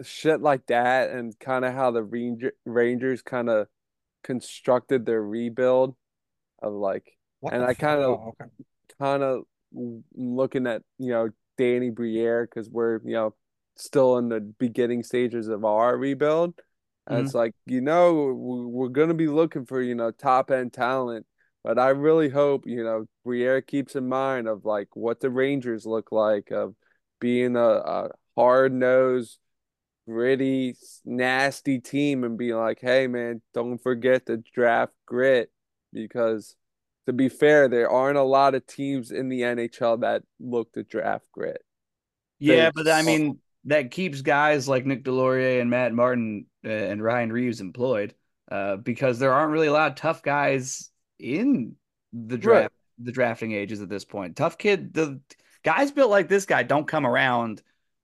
shit like that and kind of how the Ranger, Rangers kind of constructed their rebuild of like What And I kinda- Oh, okay. kind of looking at you know Danny Briere because we're you know still in the beginning stages of our rebuild. And it's mm-hmm. like you know we- we're gonna be looking for you know top end talent, but I really hope you know Briere keeps in mind of like what the Rangers look like of being a, a hard nosed, gritty, nasty team and being like, hey man, don't forget to draft grit because to be fair, there aren't a lot of teams in the NHL that look to draft grit. Yeah, They- but I mean that keeps guys like Nick Deslauriers and Matt Martin uh, and Ryan Reaves employed, uh, because there aren't really a lot of tough guys in the draft, the drafting ages at this point. Tough kid, the guys built like this guy don't come around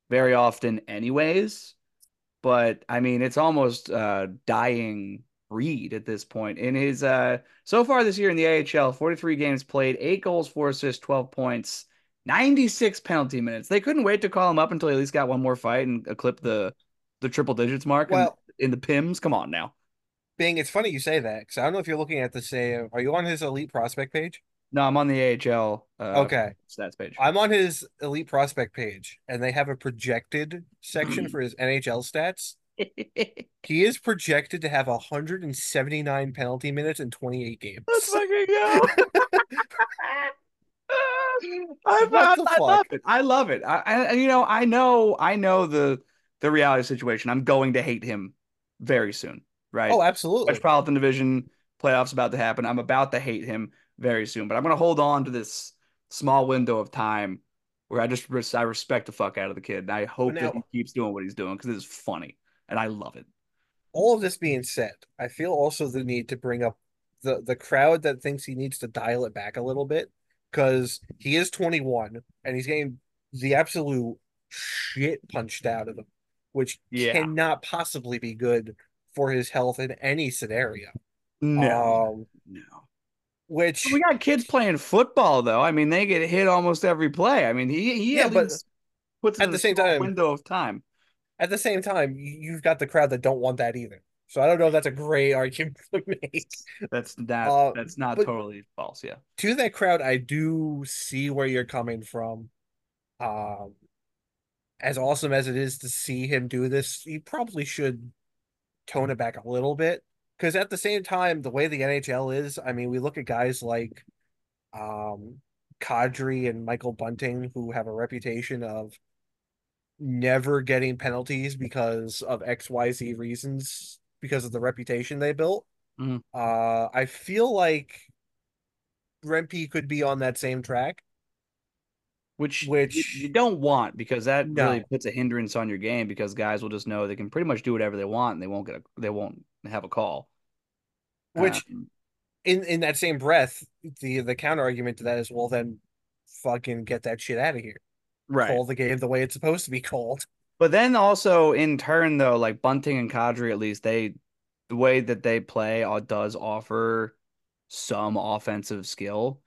very often, anyways. But I mean, it's almost uh, dying breed at this point. In his uh, so far this year in the AHL, 43 games played, eight goals, four assists, 12 points. 96 penalty minutes. They couldn't wait to call him up until he at least got one more fight and clip the the triple digits mark in- Well, in, the Pims. Come on now. Bing, it's funny you say that because I don't know if you're looking at the same. Are you on his elite prospect page? No, I'm on the AHL uh, Okay. stats page. I'm on his elite prospect page, and they have a projected section for his NHL stats. He is projected to have 179 penalty minutes in 28 games. Let's fucking go. I, What I, I love it. I love it. I, I, you know, I know, I know the the reality situation. I'm going to hate him very soon, right? Oh, absolutely. Metropolitan Division playoffs about to happen. I'm about to hate him very soon, but I'm gonna hold on to this small window of time where I just res- I respect the fuck out of the kid, and I hope that he keeps doing what he's doing because it's funny and I love it. All of this being said, I feel also the need to bring up the the crowd that thinks he needs to dial it back a little bit because he is 21 and he's getting the absolute shit punched out of him, which Yeah. cannot possibly be good for his health in any scenario. No, Um, no. which We got kids playing football though. I mean, they get hit almost every play. I mean, he he Yeah, at but puts at in the same time- window of time. At the same time, you've got the crowd that don't want that either. So I don't know if that's a great argument to make. That's not Uh, that's not totally false. Yeah. to that crowd, I do see where you're coming from. Um, as awesome as it is to see him do this, he probably should tone it back a little bit. Because at the same time, the way the NHL is, I mean, we look at guys like um Kadri and Michael Bunting who have a reputation of never getting penalties because of XYZ reasons, because of the reputation they built. Mhm. Uh, I feel like Rempe could be on that same track. Which you- Which- you, don't want because that really puts a hindrance on your game because guys will just know they can pretty much do whatever they want and they won't get a they won't have a call. Which Um, in in that same breath, the the counter argument to that is, well, then fucking get that shit out of here. Right. Call the game the way it's supposed to be called. But then also in turn though, like Bunting and Kadri at least they the way that they play uh, does offer some offensive skill.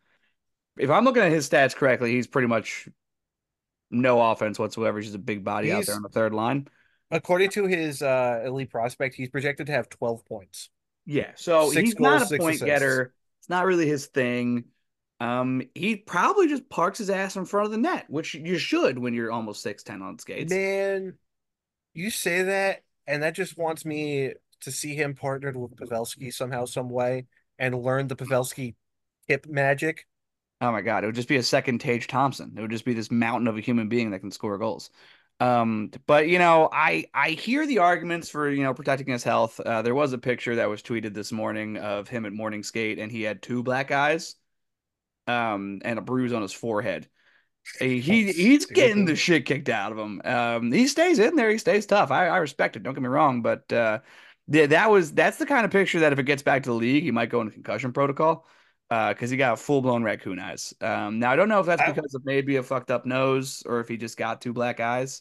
If I'm looking at his stats correctly, he's pretty much no offense whatsoever. He's just a big body out there on the third line. According to his uh elite prospect, he's projected to have 12 points. Yeah, so Six he's not goals, a six point assists. getter. It's not really his thing. Um, he probably just parks his ass in front of the net, which you should when you're almost six ten on skates. Man, you say that, and that just wants me to see him partnered with Pavelski somehow, some way, and learn the Pavelski hip magic. Oh my god, it would just be a second Tage Thompson. It would just be this mountain of a human being that can score goals. Um, but you know, I I hear the arguments for you know protecting his health. Uh, there was a picture that was tweeted this morning of him at morning skate, and he had two black eyes, um, and a bruise on his forehead. He, he he's getting the shit kicked out of him. Um, he stays in there. He stays tough. I, I respect it. Don't get me wrong, but uh, yeah, that was that's the kind of picture that if it gets back to the league, he might go into concussion protocol. because he got full blown raccoon eyes. Um, now I don't know if that's because of maybe a fucked up nose or if he just got two black eyes.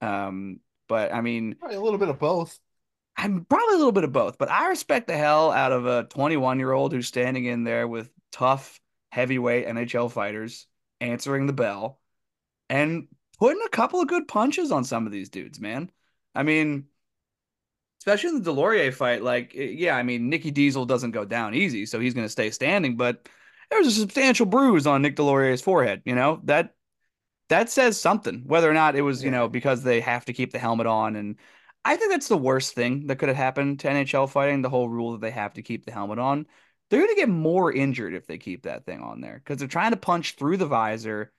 Um, but I mean, Probably a little bit of both. I'm probably a little bit of both, but I respect the hell out of a 21 year old who's standing in there with tough heavyweight NHL fighters answering the bell and putting a couple of good punches on some of these dudes, man. I mean, especially in the Deslauriers fight, like, eh, yeah, I mean, Nicky Diesel doesn't go down easy, so he's going to stay standing, but there was a substantial bruise on Nick Deslauriers's forehead, you know? That that says something, whether or not it was, you know, because they have to keep the helmet on. And I think that's the worst thing that could have happened to NHL fighting, the whole rule that they have to keep the helmet on. They're going to get more injured if they keep that thing on there because they're trying to punch through the visor,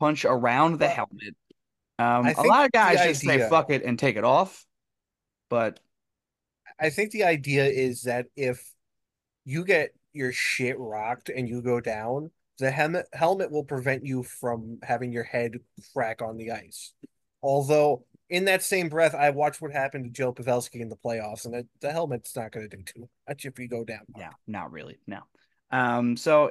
punch around the helmet. Um, a lot of guys just say fuck it and take it off. But I think the idea is that if you get your shit rocked and you go down, the helmet helmet will prevent you from having your head crack on the ice. Although in that same breath, I watched what happened to Joe Pavelski in the playoffs, and it, the helmet's not going to do too much if you go down. yeah, not really. No. Um, so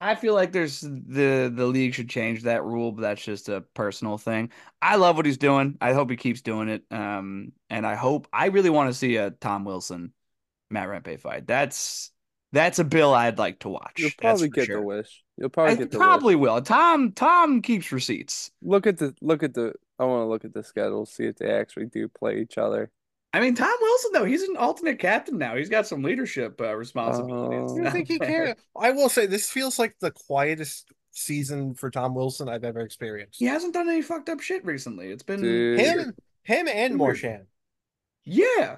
I feel like there's the the league should change that rule, but that's just a personal thing. I love what he's doing. I hope he keeps doing it. Um, and I hope I really want to see a Tom Wilson Matt Rempe fight. That's that's a bill I'd like to watch. You'll probably get sure. the wish. You'll probably I get the wish. probably wish. will. Tom Tom keeps receipts. Look at the look at the. I want to look at the schedule, see if they actually do play each other. I mean, Tom Wilson though, he's an alternate captain now. He's got some leadership uh, responsibilities. Oh. I think he can. I will say this feels like the quietest season for Tom Wilson I've ever experienced. He hasn't done any fucked up shit recently. It's been Dude. Him, him, and Weird. Marchand. yeah.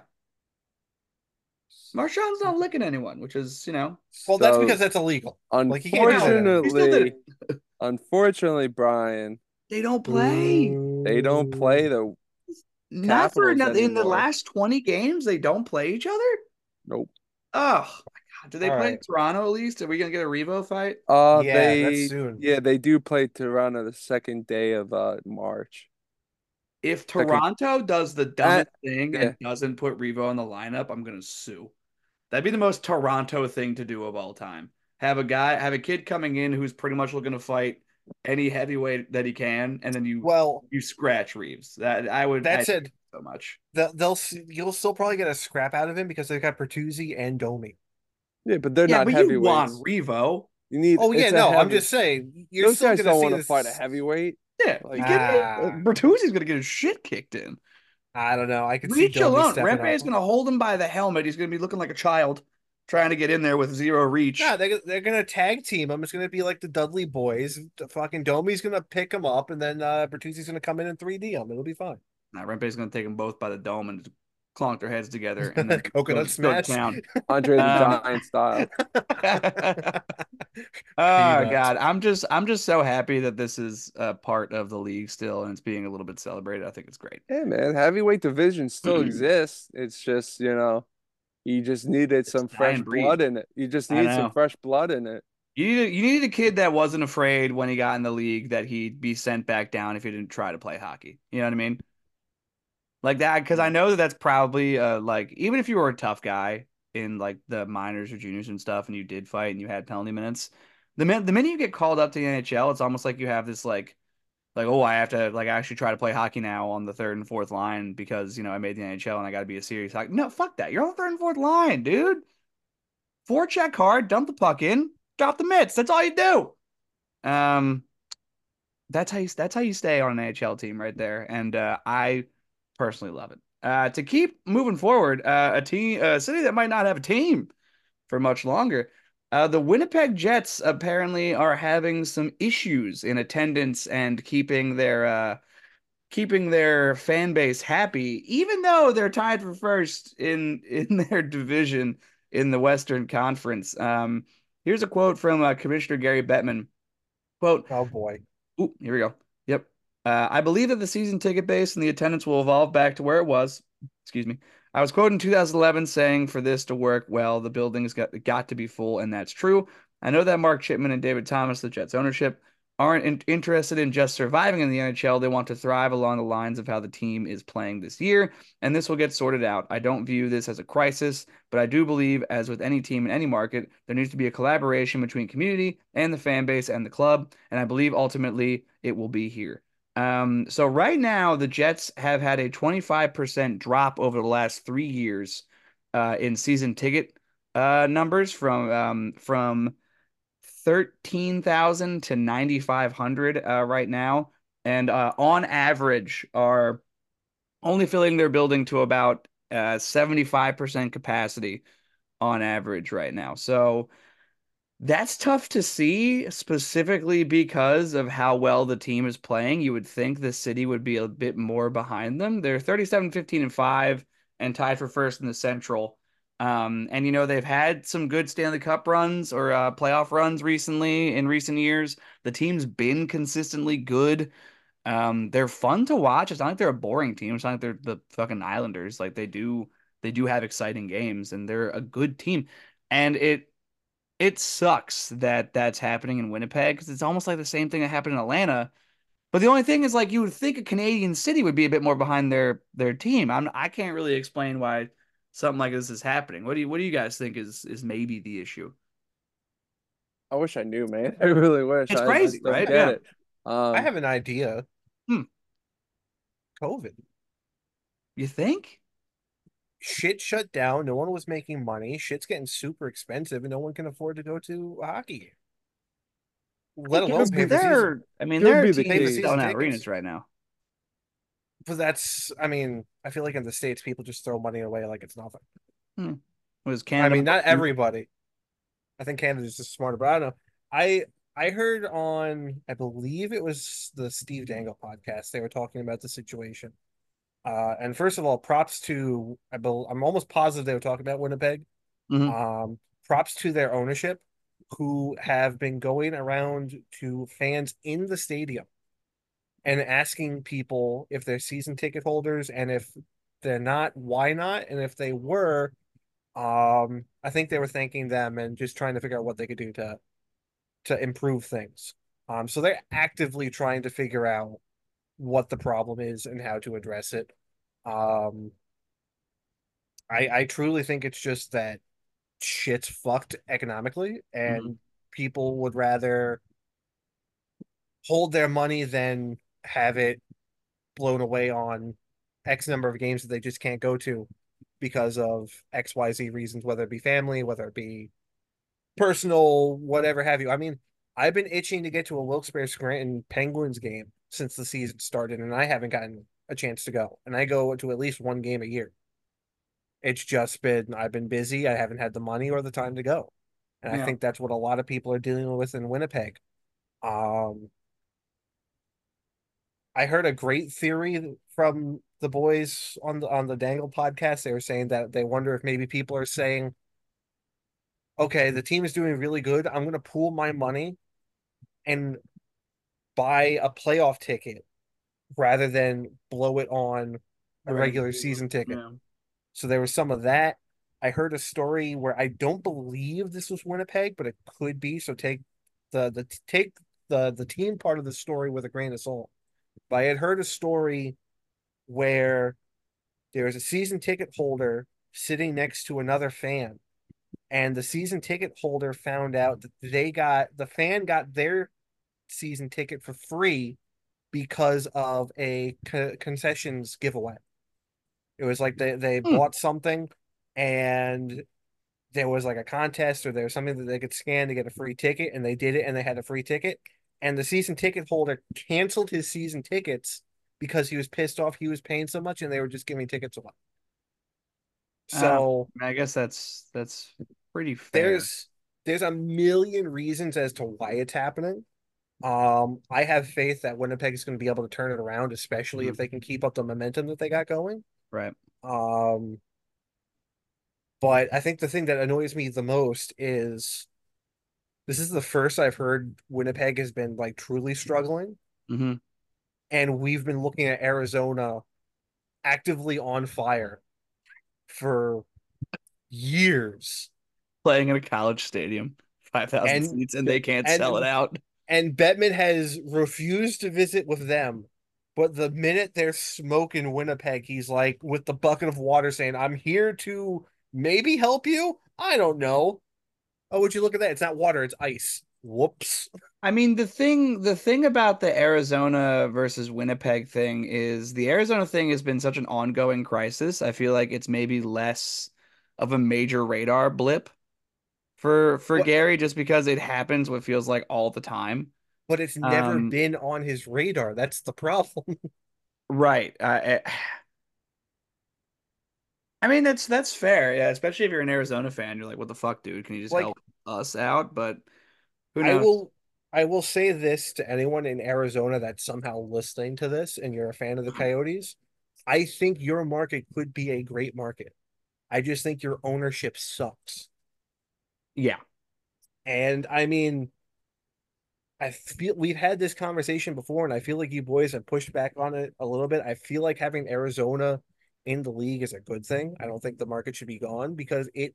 Marchand's not licking anyone, which is, you know, Well, that's So- because that's illegal. Like, he can't do that. He still did Unfortunately, unfortunately, Brian, they don't play. They don't play the. Not for Capitals another in the last 20 games, they don't play each other. Nope. Oh my god. Do they All play right. Toronto at least? Are we gonna get a Revo fight? Uh, Yeah, they that's soon. yeah they do play Toronto the second day of uh March. If Okay. Toronto does the dumbest thing yeah. and doesn't put Revo in the lineup, I'm gonna sue. That'd be the most Toronto thing to do of all time. Have a guy, have a kid coming in who's pretty much looking to fight any heavyweight that he can, and then you Well, you scratch Reaves. That I would That's I said, so much. they'll, they'll you'll still probably get a scrap out of him because they've got Bertuzzi and Domi. Yeah, but they're yeah, not but you heavyweights. want Revo. You need. Oh yeah, it's a no, I'm just saying you're Those still guys don't want to this- fight a heavyweight. Yeah, Like- you give me- Ah. Bertuzzi's gonna get his shit kicked in. I don't know. I could Reach Domi alone. stepping Rempe is going to hold him by the helmet. He's going to be looking like a child trying to get in there with zero reach. Yeah, they they're gonna tag team him. It's gonna be like the Dudley Boyz. The fucking Domi's gonna pick him up, and then uh Bertuzzi's gonna come in and 3D him. It'll be fine. Nah, Rempe's going to take them both by the dome and clonk their heads together and then Coconut go- go smash. down. Andre the Um, Giant style. oh Peanuts. god, I'm just I'm just so happy that this is a part of the league still and it's being a little bit celebrated. I think it's great. Hey man, heavyweight division still exists. It's just you know, you just needed some fresh blood in it. You just need some fresh blood in it. You needed, you needed a kid that wasn't afraid when he got in the league that he'd be sent back down if he didn't try to play hockey. You know what I mean? Like that, because I know that that's probably uh like even if you were a tough guy in like the minors or juniors and stuff, and you did fight and you had penalty minutes, the minute the minute you get called up to the NHL, it's almost like you have this like like oh I have to like actually try to play hockey now on the third and fourth line because you know I made the NHL and I got to be a serious hockey. No, fuck that. You're on the third and fourth line, dude. Four check hard, dump the puck in, drop the mitts. That's all you do. Um, that's how you that's how you stay on an NHL team right there, and uh, I personally love it. Uh, to keep moving forward, uh, a team, a city that might not have a team for much longer. Uh, the Winnipeg Jets apparently are having some issues in attendance and keeping their uh, keeping their fan base happy, even though they're tied for first in in their division in the Western Conference. Um, here's a quote from uh, Commissioner Gary Bettman. Quote, Oh boy. Ooh, here we go. Yep. Uh, I believe that the season ticket base and the attendance will evolve back to where it was. Excuse me. I was quoted in 2011 saying for this to work well, the building's got got to be full, and that's true. I know that Mark Chipman and David Thomson, the Jets ownership, aren't in- interested in just surviving in the NHL. They want to thrive along the lines of how the team is playing this year, and this will get sorted out. I don't view this as a crisis, but I do believe, as with any team in any market, there needs to be a collaboration between community and the fan base and the club, and I believe ultimately it will be here. Um, so right now, the Jets have had a 25% drop over the last three years uh, in season ticket uh, numbers from um, from 13,000 to 9,500 uh, right now. And uh, on average, are only filling their building to about uh, 75% capacity on average right now. So that's tough to see, specifically because of how well the team is playing. You would think the city would be a bit more behind them. They're 37, 15, and 5 and tied for first in the Central. Um, and you know they've had some good Stanley Cup runs or uh, playoff runs recently in recent years. The team's been consistently good. Um, they're fun to watch. It's not like they're a boring team. It's not like they're the fucking Islanders. Like they do, they do have exciting games, and they're a good team. And it it sucks that that's happening in Winnipeg because it's almost like the same thing that happened in Atlanta. But the only thing is, like, you would think a Canadian city would be a bit more behind their their team. I'm I can't really explain why something like this is happening. What do you what do you guys think is is maybe the issue? I wish I knew, man. I really wish. It's I, crazy, I right? Get Yeah. it. Um, I have an idea. Hmm. COVID. You think? Shit shut down. No one was making money. Shit's getting super expensive, and no one can afford to go to hockey. Let It alone could pay be there. I mean, there are be the teams case. selling out Tickets. arenas right now. But that's, I mean, I feel like in the states, people just throw money away like it's nothing. Hmm. Was Canada? I mean, not hmm. everybody. I think Canada's just smarter, but I don't know. I I heard on, I believe it was the Steve Dangle podcast. They were talking about the situation. Uh, and first of all, props to I bel I'm almost positive they were talking about Winnipeg. Mhm. Um, props to their ownership, who have been going around to fans in the stadium and asking people if they're season ticket holders, and if they're not, why not? And if they were, um, I think they were thanking them and just trying to figure out what they could do to to improve things. Um, so they're actively trying to figure out what the problem is and how to address it. Um, I I truly think it's just that shit's fucked economically, and people would rather hold their money than have it blown away on X number of games that they just can't go to because of XYZ reasons, whether it be family, whether it be personal, whatever have you. I mean, I've been itching to get to a Wilkes-Barre Scranton Penguins game since the season started, and I haven't gotten a chance to go. And I go to at least one game a year. It's just been I've been busy. I haven't had the money or the time to go. And Yeah. I think that's what a lot of people are dealing with in Winnipeg. Um, I heard a great theory from the boys on the on the Dangle podcast. They were saying that they wonder if maybe people are saying, "Okay, the team is doing really good. I'm going to pool my money and buy a playoff ticket rather than blow it on a regular season ticket." Yeah. So there was some of that. I heard a story where I don't believe this was Winnipeg, but it could be. So take the the take the the team part of the story with a grain of salt. But I had heard a story where there was a season ticket holder sitting next to another fan, and the season ticket holder found out that they got the fan got their season ticket for free because of a co- concessions giveaway. It was like they they Hmm. bought something and there was like a contest or there was something that they could scan to get a free ticket and they did it and they had a free ticket and the season ticket holder canceled his season tickets because he was pissed off he was paying so much and they were just giving tickets away. So I guess that's that's pretty fair. there's there's a million reasons as to why it's happening. Um, I have faith that Winnipeg is going to be able to turn it around, especially if they can keep up the momentum that they got going. right. Um, but I think the thing that annoys me the most is this is the first I've heard Winnipeg has been like truly struggling, hmm and we've been looking at Arizona actively on fire for years. Playing in a college stadium, five thousand And- seats, and they can't and- sell it out. And Bettman has refused to visit with them. But the minute there's smoke in Winnipeg, he's like with the bucket of water saying, I'm here to maybe help you. I don't know. Oh, would you look at that? It's not water, it's ice. Whoops. I mean, the thing the thing about the Arizona versus Winnipeg thing is the Arizona thing has been such an ongoing crisis. I feel like it's maybe less of a major radar blip for for What- Gary just because it happens what feels like all the time. But it's never Um, been on his radar. That's the problem. Right. Uh, eh, I mean, that's that's fair. Yeah, especially if you're an Arizona fan, you're like, "What the fuck, dude? Can you just Like- help us out?" But who I will I will say this to anyone in Arizona that's somehow listening to this and you're a fan of the Coyotes. I think your market could be a great market. I just think your ownership sucks. Yeah. And I mean, I feel we've had this conversation before, and I feel like you boys have pushed back on it a little bit. I feel like having Arizona in the league is a good thing. I don't think the market should be gone because it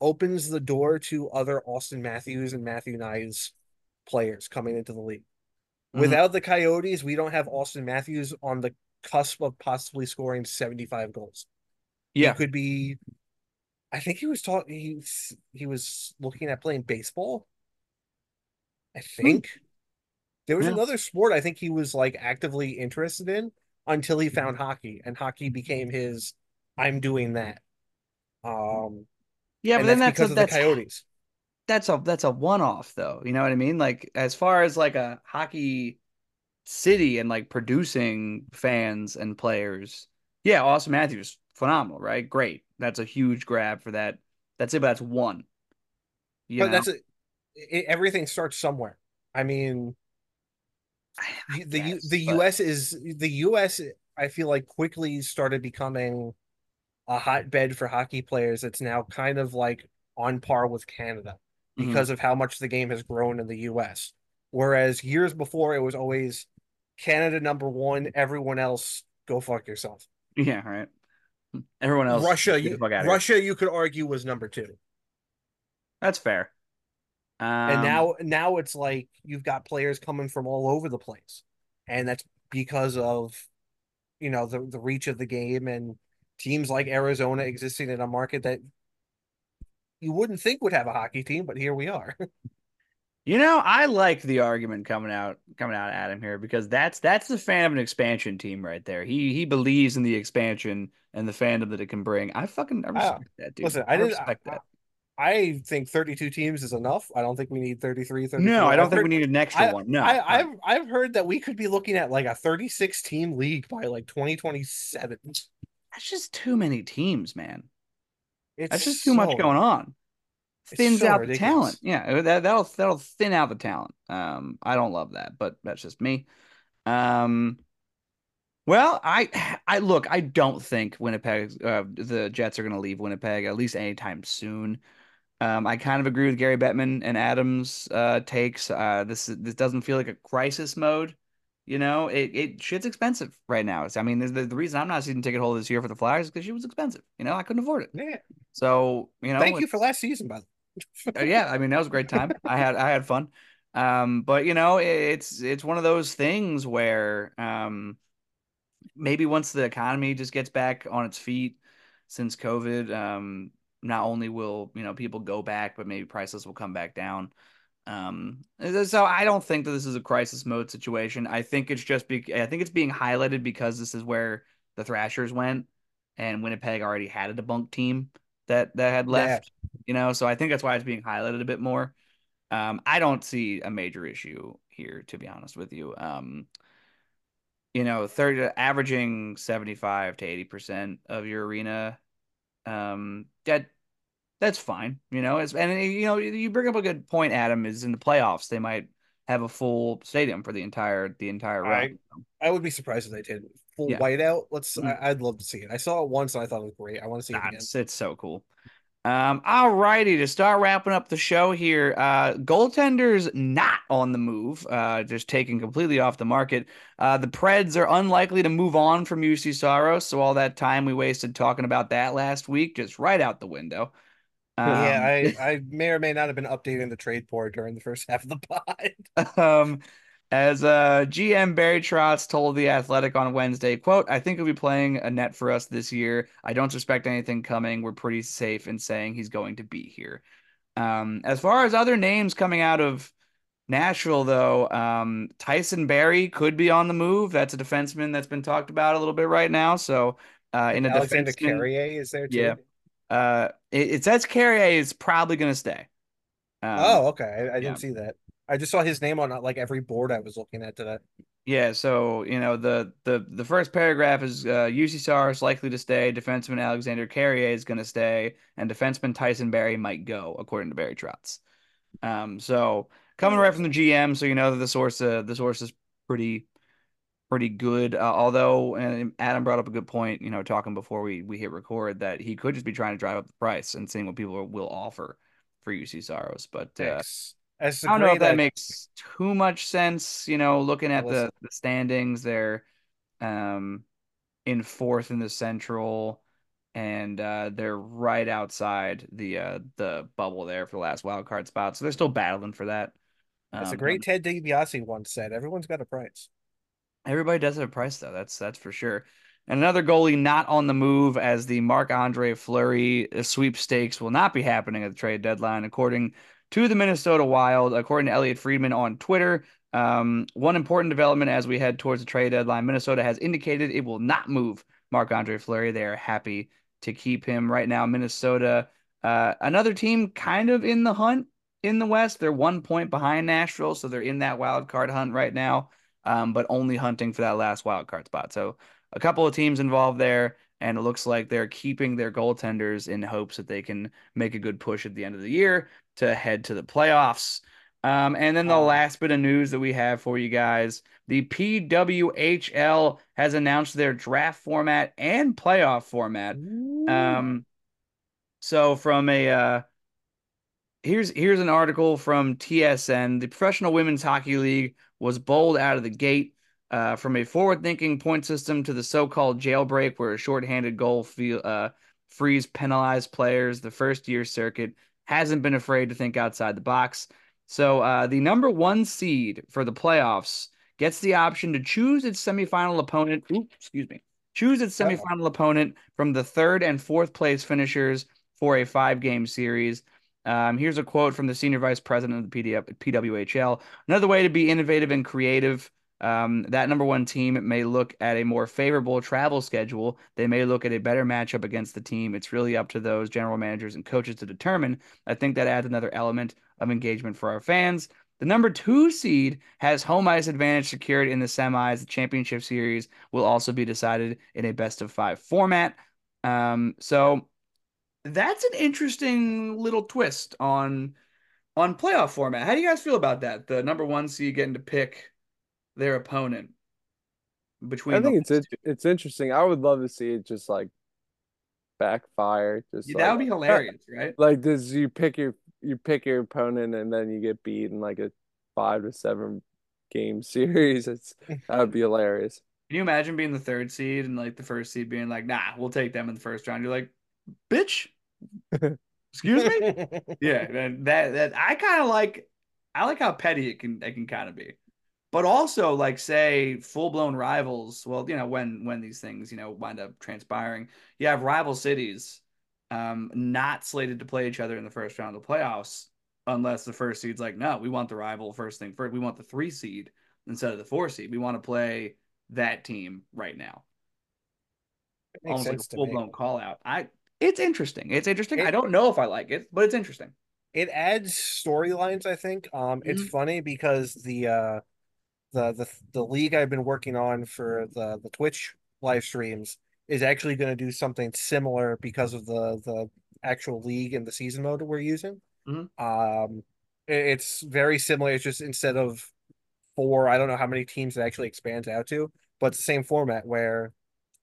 opens the door to other Auston Matthews and Matthew Knies players coming into the league. Mhm. Without the Coyotes, we don't have Auston Matthews on the cusp of possibly scoring 75 goals. Yeah. He could be I think he was talking. he he was looking at playing baseball. I think there was Hmm. Yeah. another sport I think he was like actively interested in until he found hockey and hockey became his I'm doing that. Um Yeah, but then that's because a, of that's the Coyotes. that's a that's a one-off though. You know what I mean? Like as far as like a hockey city and like producing fans and players. Yeah, Auston Matthews, phenomenal, right? Great. That's a huge grab for that. That's it, but that's one. But know? that's a, it, everything starts somewhere. I mean, I the guess, the but- U.S. is the U.S. I feel like quickly started becoming a hotbed for hockey players. It's now kind of like on par with Canada Mhm. because of how much the game has grown in the U.S. Whereas years before, it was always Canada number one, everyone else go fuck yourself. Yeah, right. Everyone else Russia, you, outta here. Russia, you could argue was number two. That's fair. Um, and now now it's like you've got players coming from all over the place and that's because of you know the the reach of the game and teams like Arizona existing in a market that you wouldn't think would have a hockey team but here we are You know, I like the argument coming out coming out at him here because that's that's the fan of an expansion team right there. He he believes in the expansion and the fandom that it can bring. I fucking I uh, respect that, dude. listen I didn't respect I, that. I think 32 teams is enough I don't think we need 33 34 No, I don't I've think heard, we need an extra one. No, I, I've I've heard that we could be looking at like a 36 team league by like 2027 that's just too many teams, man. it's That's just too much going on. Thins so out ridiculous. the talent. Yeah, that that'll that'll thin out the talent. Um, I don't love that, but that's just me. Um, well, I I look, I don't think Winnipeg, uh, the Jets are going to leave Winnipeg at least anytime soon. Um, I kind of agree with Gary Bettman and Adams' uh, takes. Uh, this this doesn't feel like a crisis mode. You know, it it shit's expensive right now. It's, I mean, the, the reason I'm not a season ticket holder this year for the Flyers is because she was expensive. You know, I couldn't afford it. yeah So you know, thank you for last season by the uh, yeah, I mean that was a great time. I had I had fun. Um, but you know, it's it's one of those things where um maybe once the economy just gets back on its feet since COVID, um, not only will, you know, people go back, but maybe prices will come back down. Um, so I don't think that this is a crisis mode situation. I think it's just be I think it's being highlighted because this is where the Thrashers went and Winnipeg already had a debunked team that that had Yeah. left you know so i think that's why it's being highlighted a bit more um i don't see a major issue here to be honest with you um you know 30 averaging 75 to 80 percent of your arena um that that's fine you know it's and you know you bring up a good point adam is in the playoffs they might have a full stadium for the entire the entire I- run I would be surprised if they did full Yeah. whiteout. Let's. Mm. I, I'd love to see it. I saw it once and I thought it was great. I want to see it again. it's, it's so cool. Um, all righty, to start wrapping up the show here, uh, goaltenders not on the move, uh, just taken completely off the market. Uh, the Preds are unlikely to move on from Juuse Saros, so all that time we wasted talking about that last week, just right out the window. Yeah, Um, I I may or may not have been updating the trade board during the first half of the pod. um, as uh, GM Barry Trotz told The Athletic on Wednesday, quote, I think he'll be playing a net for us this year. I don't suspect anything coming. We're pretty safe in saying he's going to be here. Um, as far as other names coming out of Nashville, though, um, Tyson Barrie could be on the move. That's a defenseman that's been talked about a little bit right now. So, uh, in a Alexander defenseman, Carrier is there too. yeah, uh, it, it says Carrier is probably going to stay. Um, Oh, okay. I, I yeah. didn't see that. I just saw his name on like every board I was looking at today. Yeah, so you know the the the first paragraph is uh, Juuse Saros likely to stay, defenseman Alexander Carrier is going to stay, and defenseman Tyson Barrie might go, according to Barry Trotz. Um, so coming right from the GM, so you know that the source uh, the source is pretty pretty good. Uh, although and Adam brought up a good point, you know, talking before we we hit record that he could just be trying to drive up the price and seeing what people will offer for Juuse Saros, but uh, Thanks. As the I don't know if that I- makes too much sense. You know, looking at the, the standings, they're um in fourth in the Central, and uh, they're right outside the uh, the bubble there for the last wild card spot. So they're still battling for that. As the Um, great Ted DiBiase once said, everyone's got a price. Everybody does have a price though. That's that's for sure. And another goalie not on the move as the Marc Andre Fleury sweepstakes will not be happening at the trade deadline, according to the Minnesota Wild. According to Elliotte Friedman on Twitter, um, one important development as we head towards the trade deadline, Minnesota has indicated it will not move Marc Andre Fleury. They are happy to keep him right now. Minnesota, uh, another team kind of in the hunt in the West. They're one point behind Nashville, so they're in that wild card hunt right now um, but only hunting for that last wild card spot. So a couple of teams involved there, and it looks like they're keeping their goaltenders in hopes that they can make a good push at the end of the year to head to the playoffs. Um, and then the last bit of news that we have for you guys the PWHL has announced their draft format and playoff format. Um, so from a uh, here's here's an article from TSN. The Professional Women's Hockey League was bold out of the gate. Uh, from a forward-thinking point system to the so-called jailbreak, where a shorthanded goal feel, uh, frees penalized players, the first-year circuit hasn't been afraid to think outside the box. So uh, the number one seed for the playoffs gets the option to choose its semifinal opponent. Oops, excuse me. Choose its semifinal opponent from the third and fourth place finishers for a five-game series. Um, here's a quote from the senior vice president of the PD- PWHL. Another way to be innovative and creative. Um, that number one team may look at a more favorable travel schedule. They may look at a better matchup against the team. It's really up to those general managers and coaches to determine. I think that adds another element of engagement for our fans. The number two seed has home ice advantage secured in the semis. The championship series will also be decided in a best of five format. Um, so that's an interesting little twist on on playoff format. How do you guys feel about that? The number one seed getting to pick their opponent between. I think it's it, it's interesting. I would love to see it just like backfire. Just Yeah, that would be hilarious, right? Like this, you pick your you pick your opponent and then you get beat in like a five to seven game series. It's that would be hilarious. Can you imagine being the third seed and like the first seed being like, "Nah, we'll take them in the first round." You're like, "Bitch, excuse me." Yeah, man, that that I kind of like. I like how petty it can it can kind of be, but also like say full blown rivals. Well, you know when when these things you know wind up transpiring, you have rival cities, um, not slated to play each other in the first round of the playoffs unless the first seed's like, no, we want the rival first thing first. We want the three seed instead of the four seed. We want to play that team right now. Makes Almost like a full blown call out. I it's interesting. It's interesting. It- I don't know if I like it, but it's interesting. it adds storylines i think um it's Mhm. funny because the uh the the the league i've been working on for the the twitch live streams is actually going to do something similar because of the the actual league and the season mode that we're using Mhm. um it- it's very similar it's just instead of four i don't know how many teams it actually expands out to but it's the same format where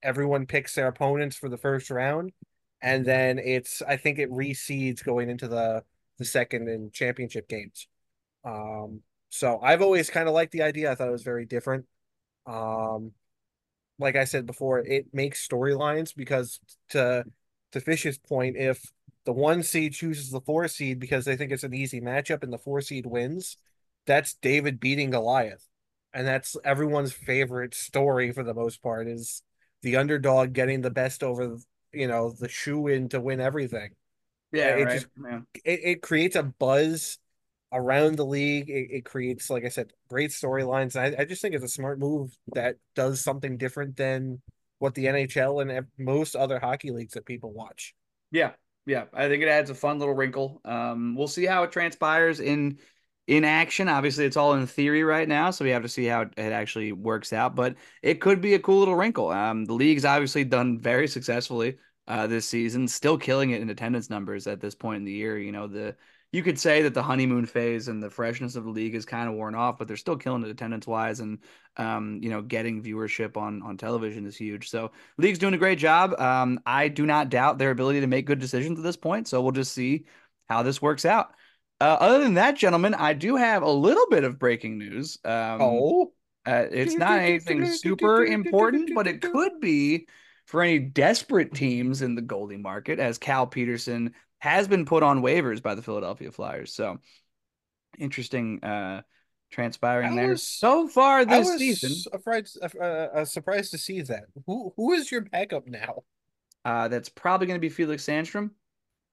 everyone picks their opponents for the first round and then it's i think it reseeds going into the the second and championship games. Um, so I've always kind of liked the idea. I thought it was very different. Um, like I said before, it makes storylines because to to Fish's point, if the one seed chooses the four seed because they think it's an easy matchup and the four seed wins, that's David beating Goliath. And that's everyone's favorite story for the most part is the underdog getting the best over, you know, the shoe in to win everything. Yeah, it right. just- yeah. It, it creates a buzz around the league. It, it creates, like I said, great storylines. I, I just think it's a smart move that does something different than what the NHL and most other hockey leagues that people watch. Yeah, yeah. I think it adds a fun little wrinkle. Um, we'll see how it transpires in in action. Obviously, it's all in theory right now, so we have to see how it, it actually works out. But it could be a cool little wrinkle. Um, the league's obviously done very successfully uh, this season, still killing it in attendance numbers at this point in the year. You know, the you could say that the honeymoon phase and the freshness of the league is kind of worn off, but they're still killing it attendance wise, and um, you know, getting viewership on on television is huge. So league's doing a great job. Um, I do not doubt their ability to make good decisions at this point. So we'll just see how this works out. Uh, other than that, gentlemen, I do have a little bit of breaking news. Um, oh, uh, it's not anything super important, but it could be for any desperate teams in the Goldie market, as Cal Petersen has been put on waivers by the Philadelphia Flyers. So interesting uh, transpiring I there was- so far I this was season. surprised, uh, uh, surprised to see that. Who who is your backup now? Uh, that's probably going to be Felix Sandstrom.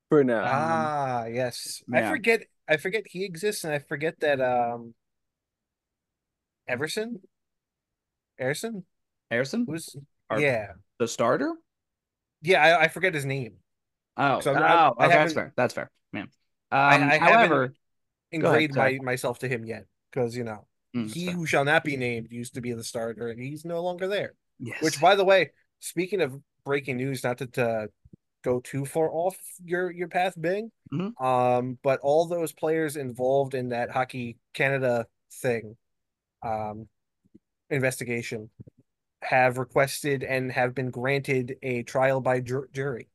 for now. Ah, yes. I forget. I forget he exists, and I forget that um, Everson, Erson, Harrison, who's Ar- yeah, the starter. yeah. I, I forget his name. Oh, So oh, I- okay, that's fair. That's fair, man. Um, I- however, Engraved sorry. my, myself to him yet because you know Mm, he fair. who shall not be named used to be the starter, and he's no longer there. yes, Which, by the way, speaking of breaking news, not to, to go too far off your your path, Bing, Mhm. um, but all those players involved in that Hockey Canada thing, um, investigation, have requested and have been granted a trial by ju- jury.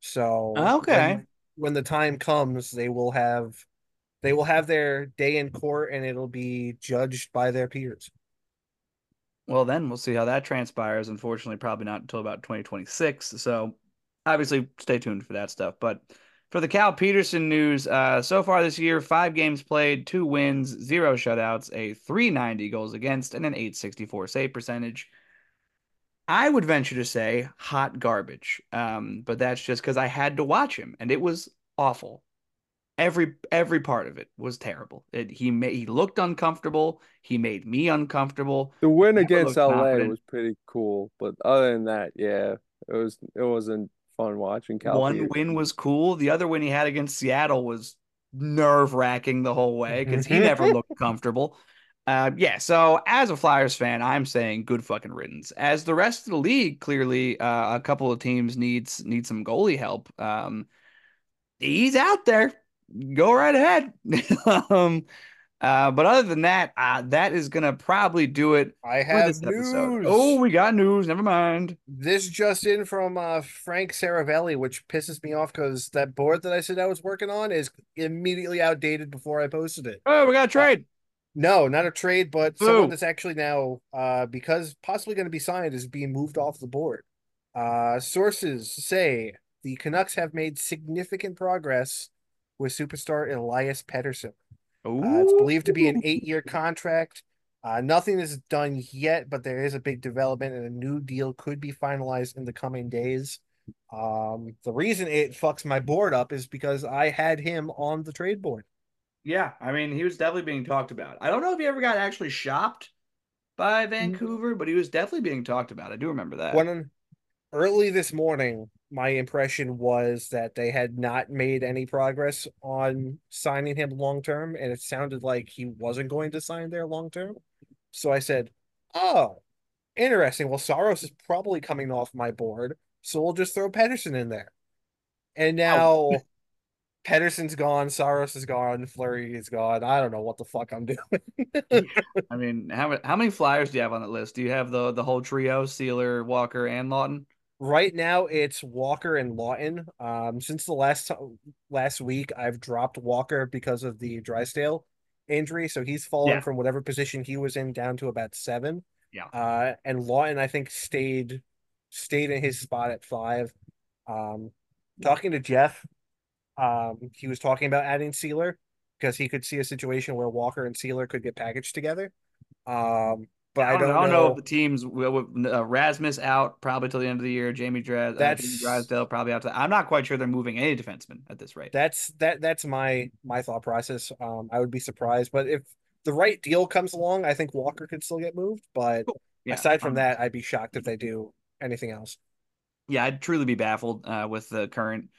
So Okay. when, when the time comes, they will have they will have their day in court, and it'll be judged by their peers. Well, then we'll see how that transpires. Unfortunately, probably not until about 2026. So, obviously, stay tuned for that stuff. But for the Cal Petersen news, uh, so far this year, five games played, two wins, zero shutouts, a 390 goals against, and an 864 save percentage. I would venture to say hot garbage. Um, but that's just because I had to watch him, and it was awful. Every every part of it was terrible. It, he made he looked uncomfortable. He made me uncomfortable. The win against LA confident. was pretty cool, but other than that, yeah, it was it wasn't fun watching Cal. One Petersen. win was cool. The other win he had against Seattle was nerve wracking the whole way because he never looked comfortable. Uh, yeah, so as a Flyers fan, I'm saying good fucking riddance. As the rest of the league, clearly, uh, a couple of teams needs need some goalie help. Um, he's out there. Go right ahead. um, uh, but other than that, uh, that is gonna probably do it I have this episode. news. Oh, we got news. Never mind. This just in from uh, Frank Seravalli, which pisses me off because that board that I said I was working on is immediately outdated before I posted it. Oh, we got a trade. No, not a trade, but someone that's actually now, uh, because possibly going to be signed, is being moved off the board. Uh, sources say the Canucks have made significant progress with superstar Elias Pettersson. Uh, it's believed to be an eight-year contract. Uh, nothing is done yet, but there is a big development, and a new deal could be finalized in the coming days. Um, the reason it fucks my board up is because I had him on the trade board. Yeah, I mean, he was definitely being talked about. I don't know if he ever got actually shopped by Mm-hmm. Vancouver, but he was definitely being talked about. I do remember that. When early this morning, my impression was that they had not made any progress on signing him long term, and it sounded like he wasn't going to sign there long term. So I said, "Oh, interesting. Well, Saros is probably coming off my board, so we'll just throw Pettersson in there." And now Pettersson's gone, Saros is gone, Fleury is gone. I don't know what the fuck I'm doing. I mean, how how many flyers do you have on that list? Do you have the the whole trio: Seeler, Walker, and Laughton? Right now, it's Walker and Laughton. Um, since the last last week, I've dropped Walker because of the Drysdale injury, so he's fallen Yeah. from whatever position he was in down to about seven. Yeah. Uh, and Laughton, I think, stayed stayed in his spot at five. Um, talking to Jeff, Um, he was talking about adding Seeler because he could see a situation where Walker and Seeler could get packaged together. Um, but I don't, I don't know. know if the teams will uh, Rasmus out probably till the end of the year. Jamie Dras, uh, Jamie Drysdale probably out. To, I'm not quite sure they're moving any defensemen at this rate. That's that that's my my thought process. Um, I would be surprised, but if the right deal comes along, I think Walker could still get moved. But Yeah, aside from um, that, I'd be shocked if they do anything else. yeah, I'd truly be baffled uh, with the current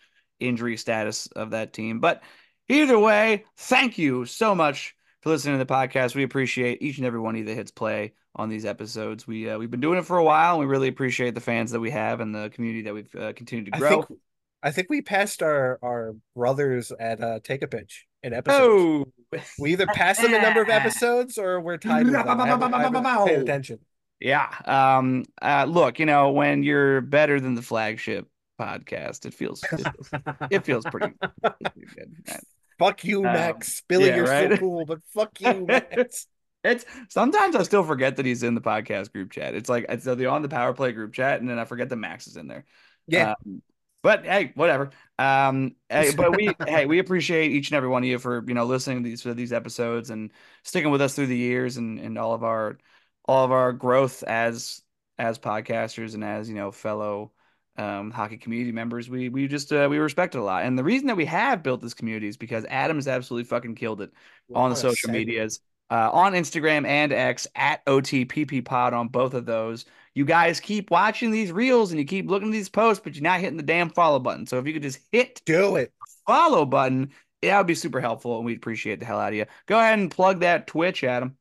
injury status of that team. But either way, thank you so much for listening to the podcast. We appreciate each and every one of you that hits play on these episodes. We uh, we've been doing it for a while, and we really appreciate the fans that we have and the community that we've uh, continued to I grow. think I think we passed our our brothers at uh, take a pitch in episodes. oh, We either passed them a number of episodes or we're tied with them. I haven't, I haven't attention. yeah. Um. Uh. Look, you know, when you're better than the flagship podcast, it feels it feels, it feels pretty, pretty good. Right? Fuck you, Um, Max. Billy, yeah, you're so cool, but fuck you, Max. It's sometimes I still forget that he's in the podcast group chat. It's like it's the on the power play group chat, and then I forget that Max is in there. Yeah. Um, but hey, whatever. Um, hey, but we hey we appreciate each and every one of you for you know listening to these to these episodes and sticking with us through the years and and all of our all of our growth as as podcasters and as you know fellow um, hockey community members. We we just uh, we respect it a lot, and the reason that we have built this community is because Adam's absolutely fucking killed it on the social segue. medias, uh, on Instagram and X at OTPP Pod on both of those. You guys keep watching these reels and you keep looking at these posts, but you're not hitting the damn follow button. So if you could just hit Do it. follow button, that would be super helpful, and we'd appreciate the hell out of you. Go ahead and plug that Twitch, Adam.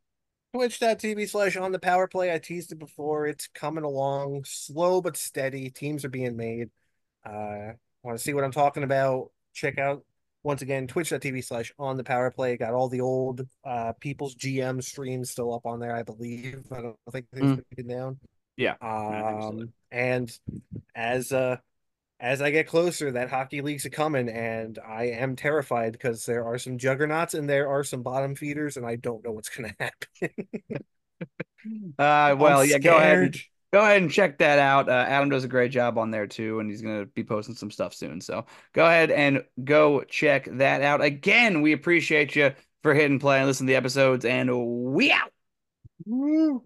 Twitch.tv slash on the power play. I teased it before. It's coming along slow but steady. Teams are being made. Uh, want to see what I'm talking about? Check out once again twitch.tv slash on the power play. Got all the old uh people's GM streams still up on there, I believe. I don't think they've Mm. been down. Yeah, I think so. Um, and as uh as I get closer, that hockey league's a coming, and I am terrified because there are some juggernauts and there are some bottom feeders, and I don't know what's gonna happen. Uh, well, I'm yeah, go ahead. scared. Go ahead and check that out. Uh, Adam does a great job on there too, and he's going to be posting some stuff soon. So go ahead and go check that out. Again, we appreciate you for hitting play and listening to the episodes, and we out. Woo.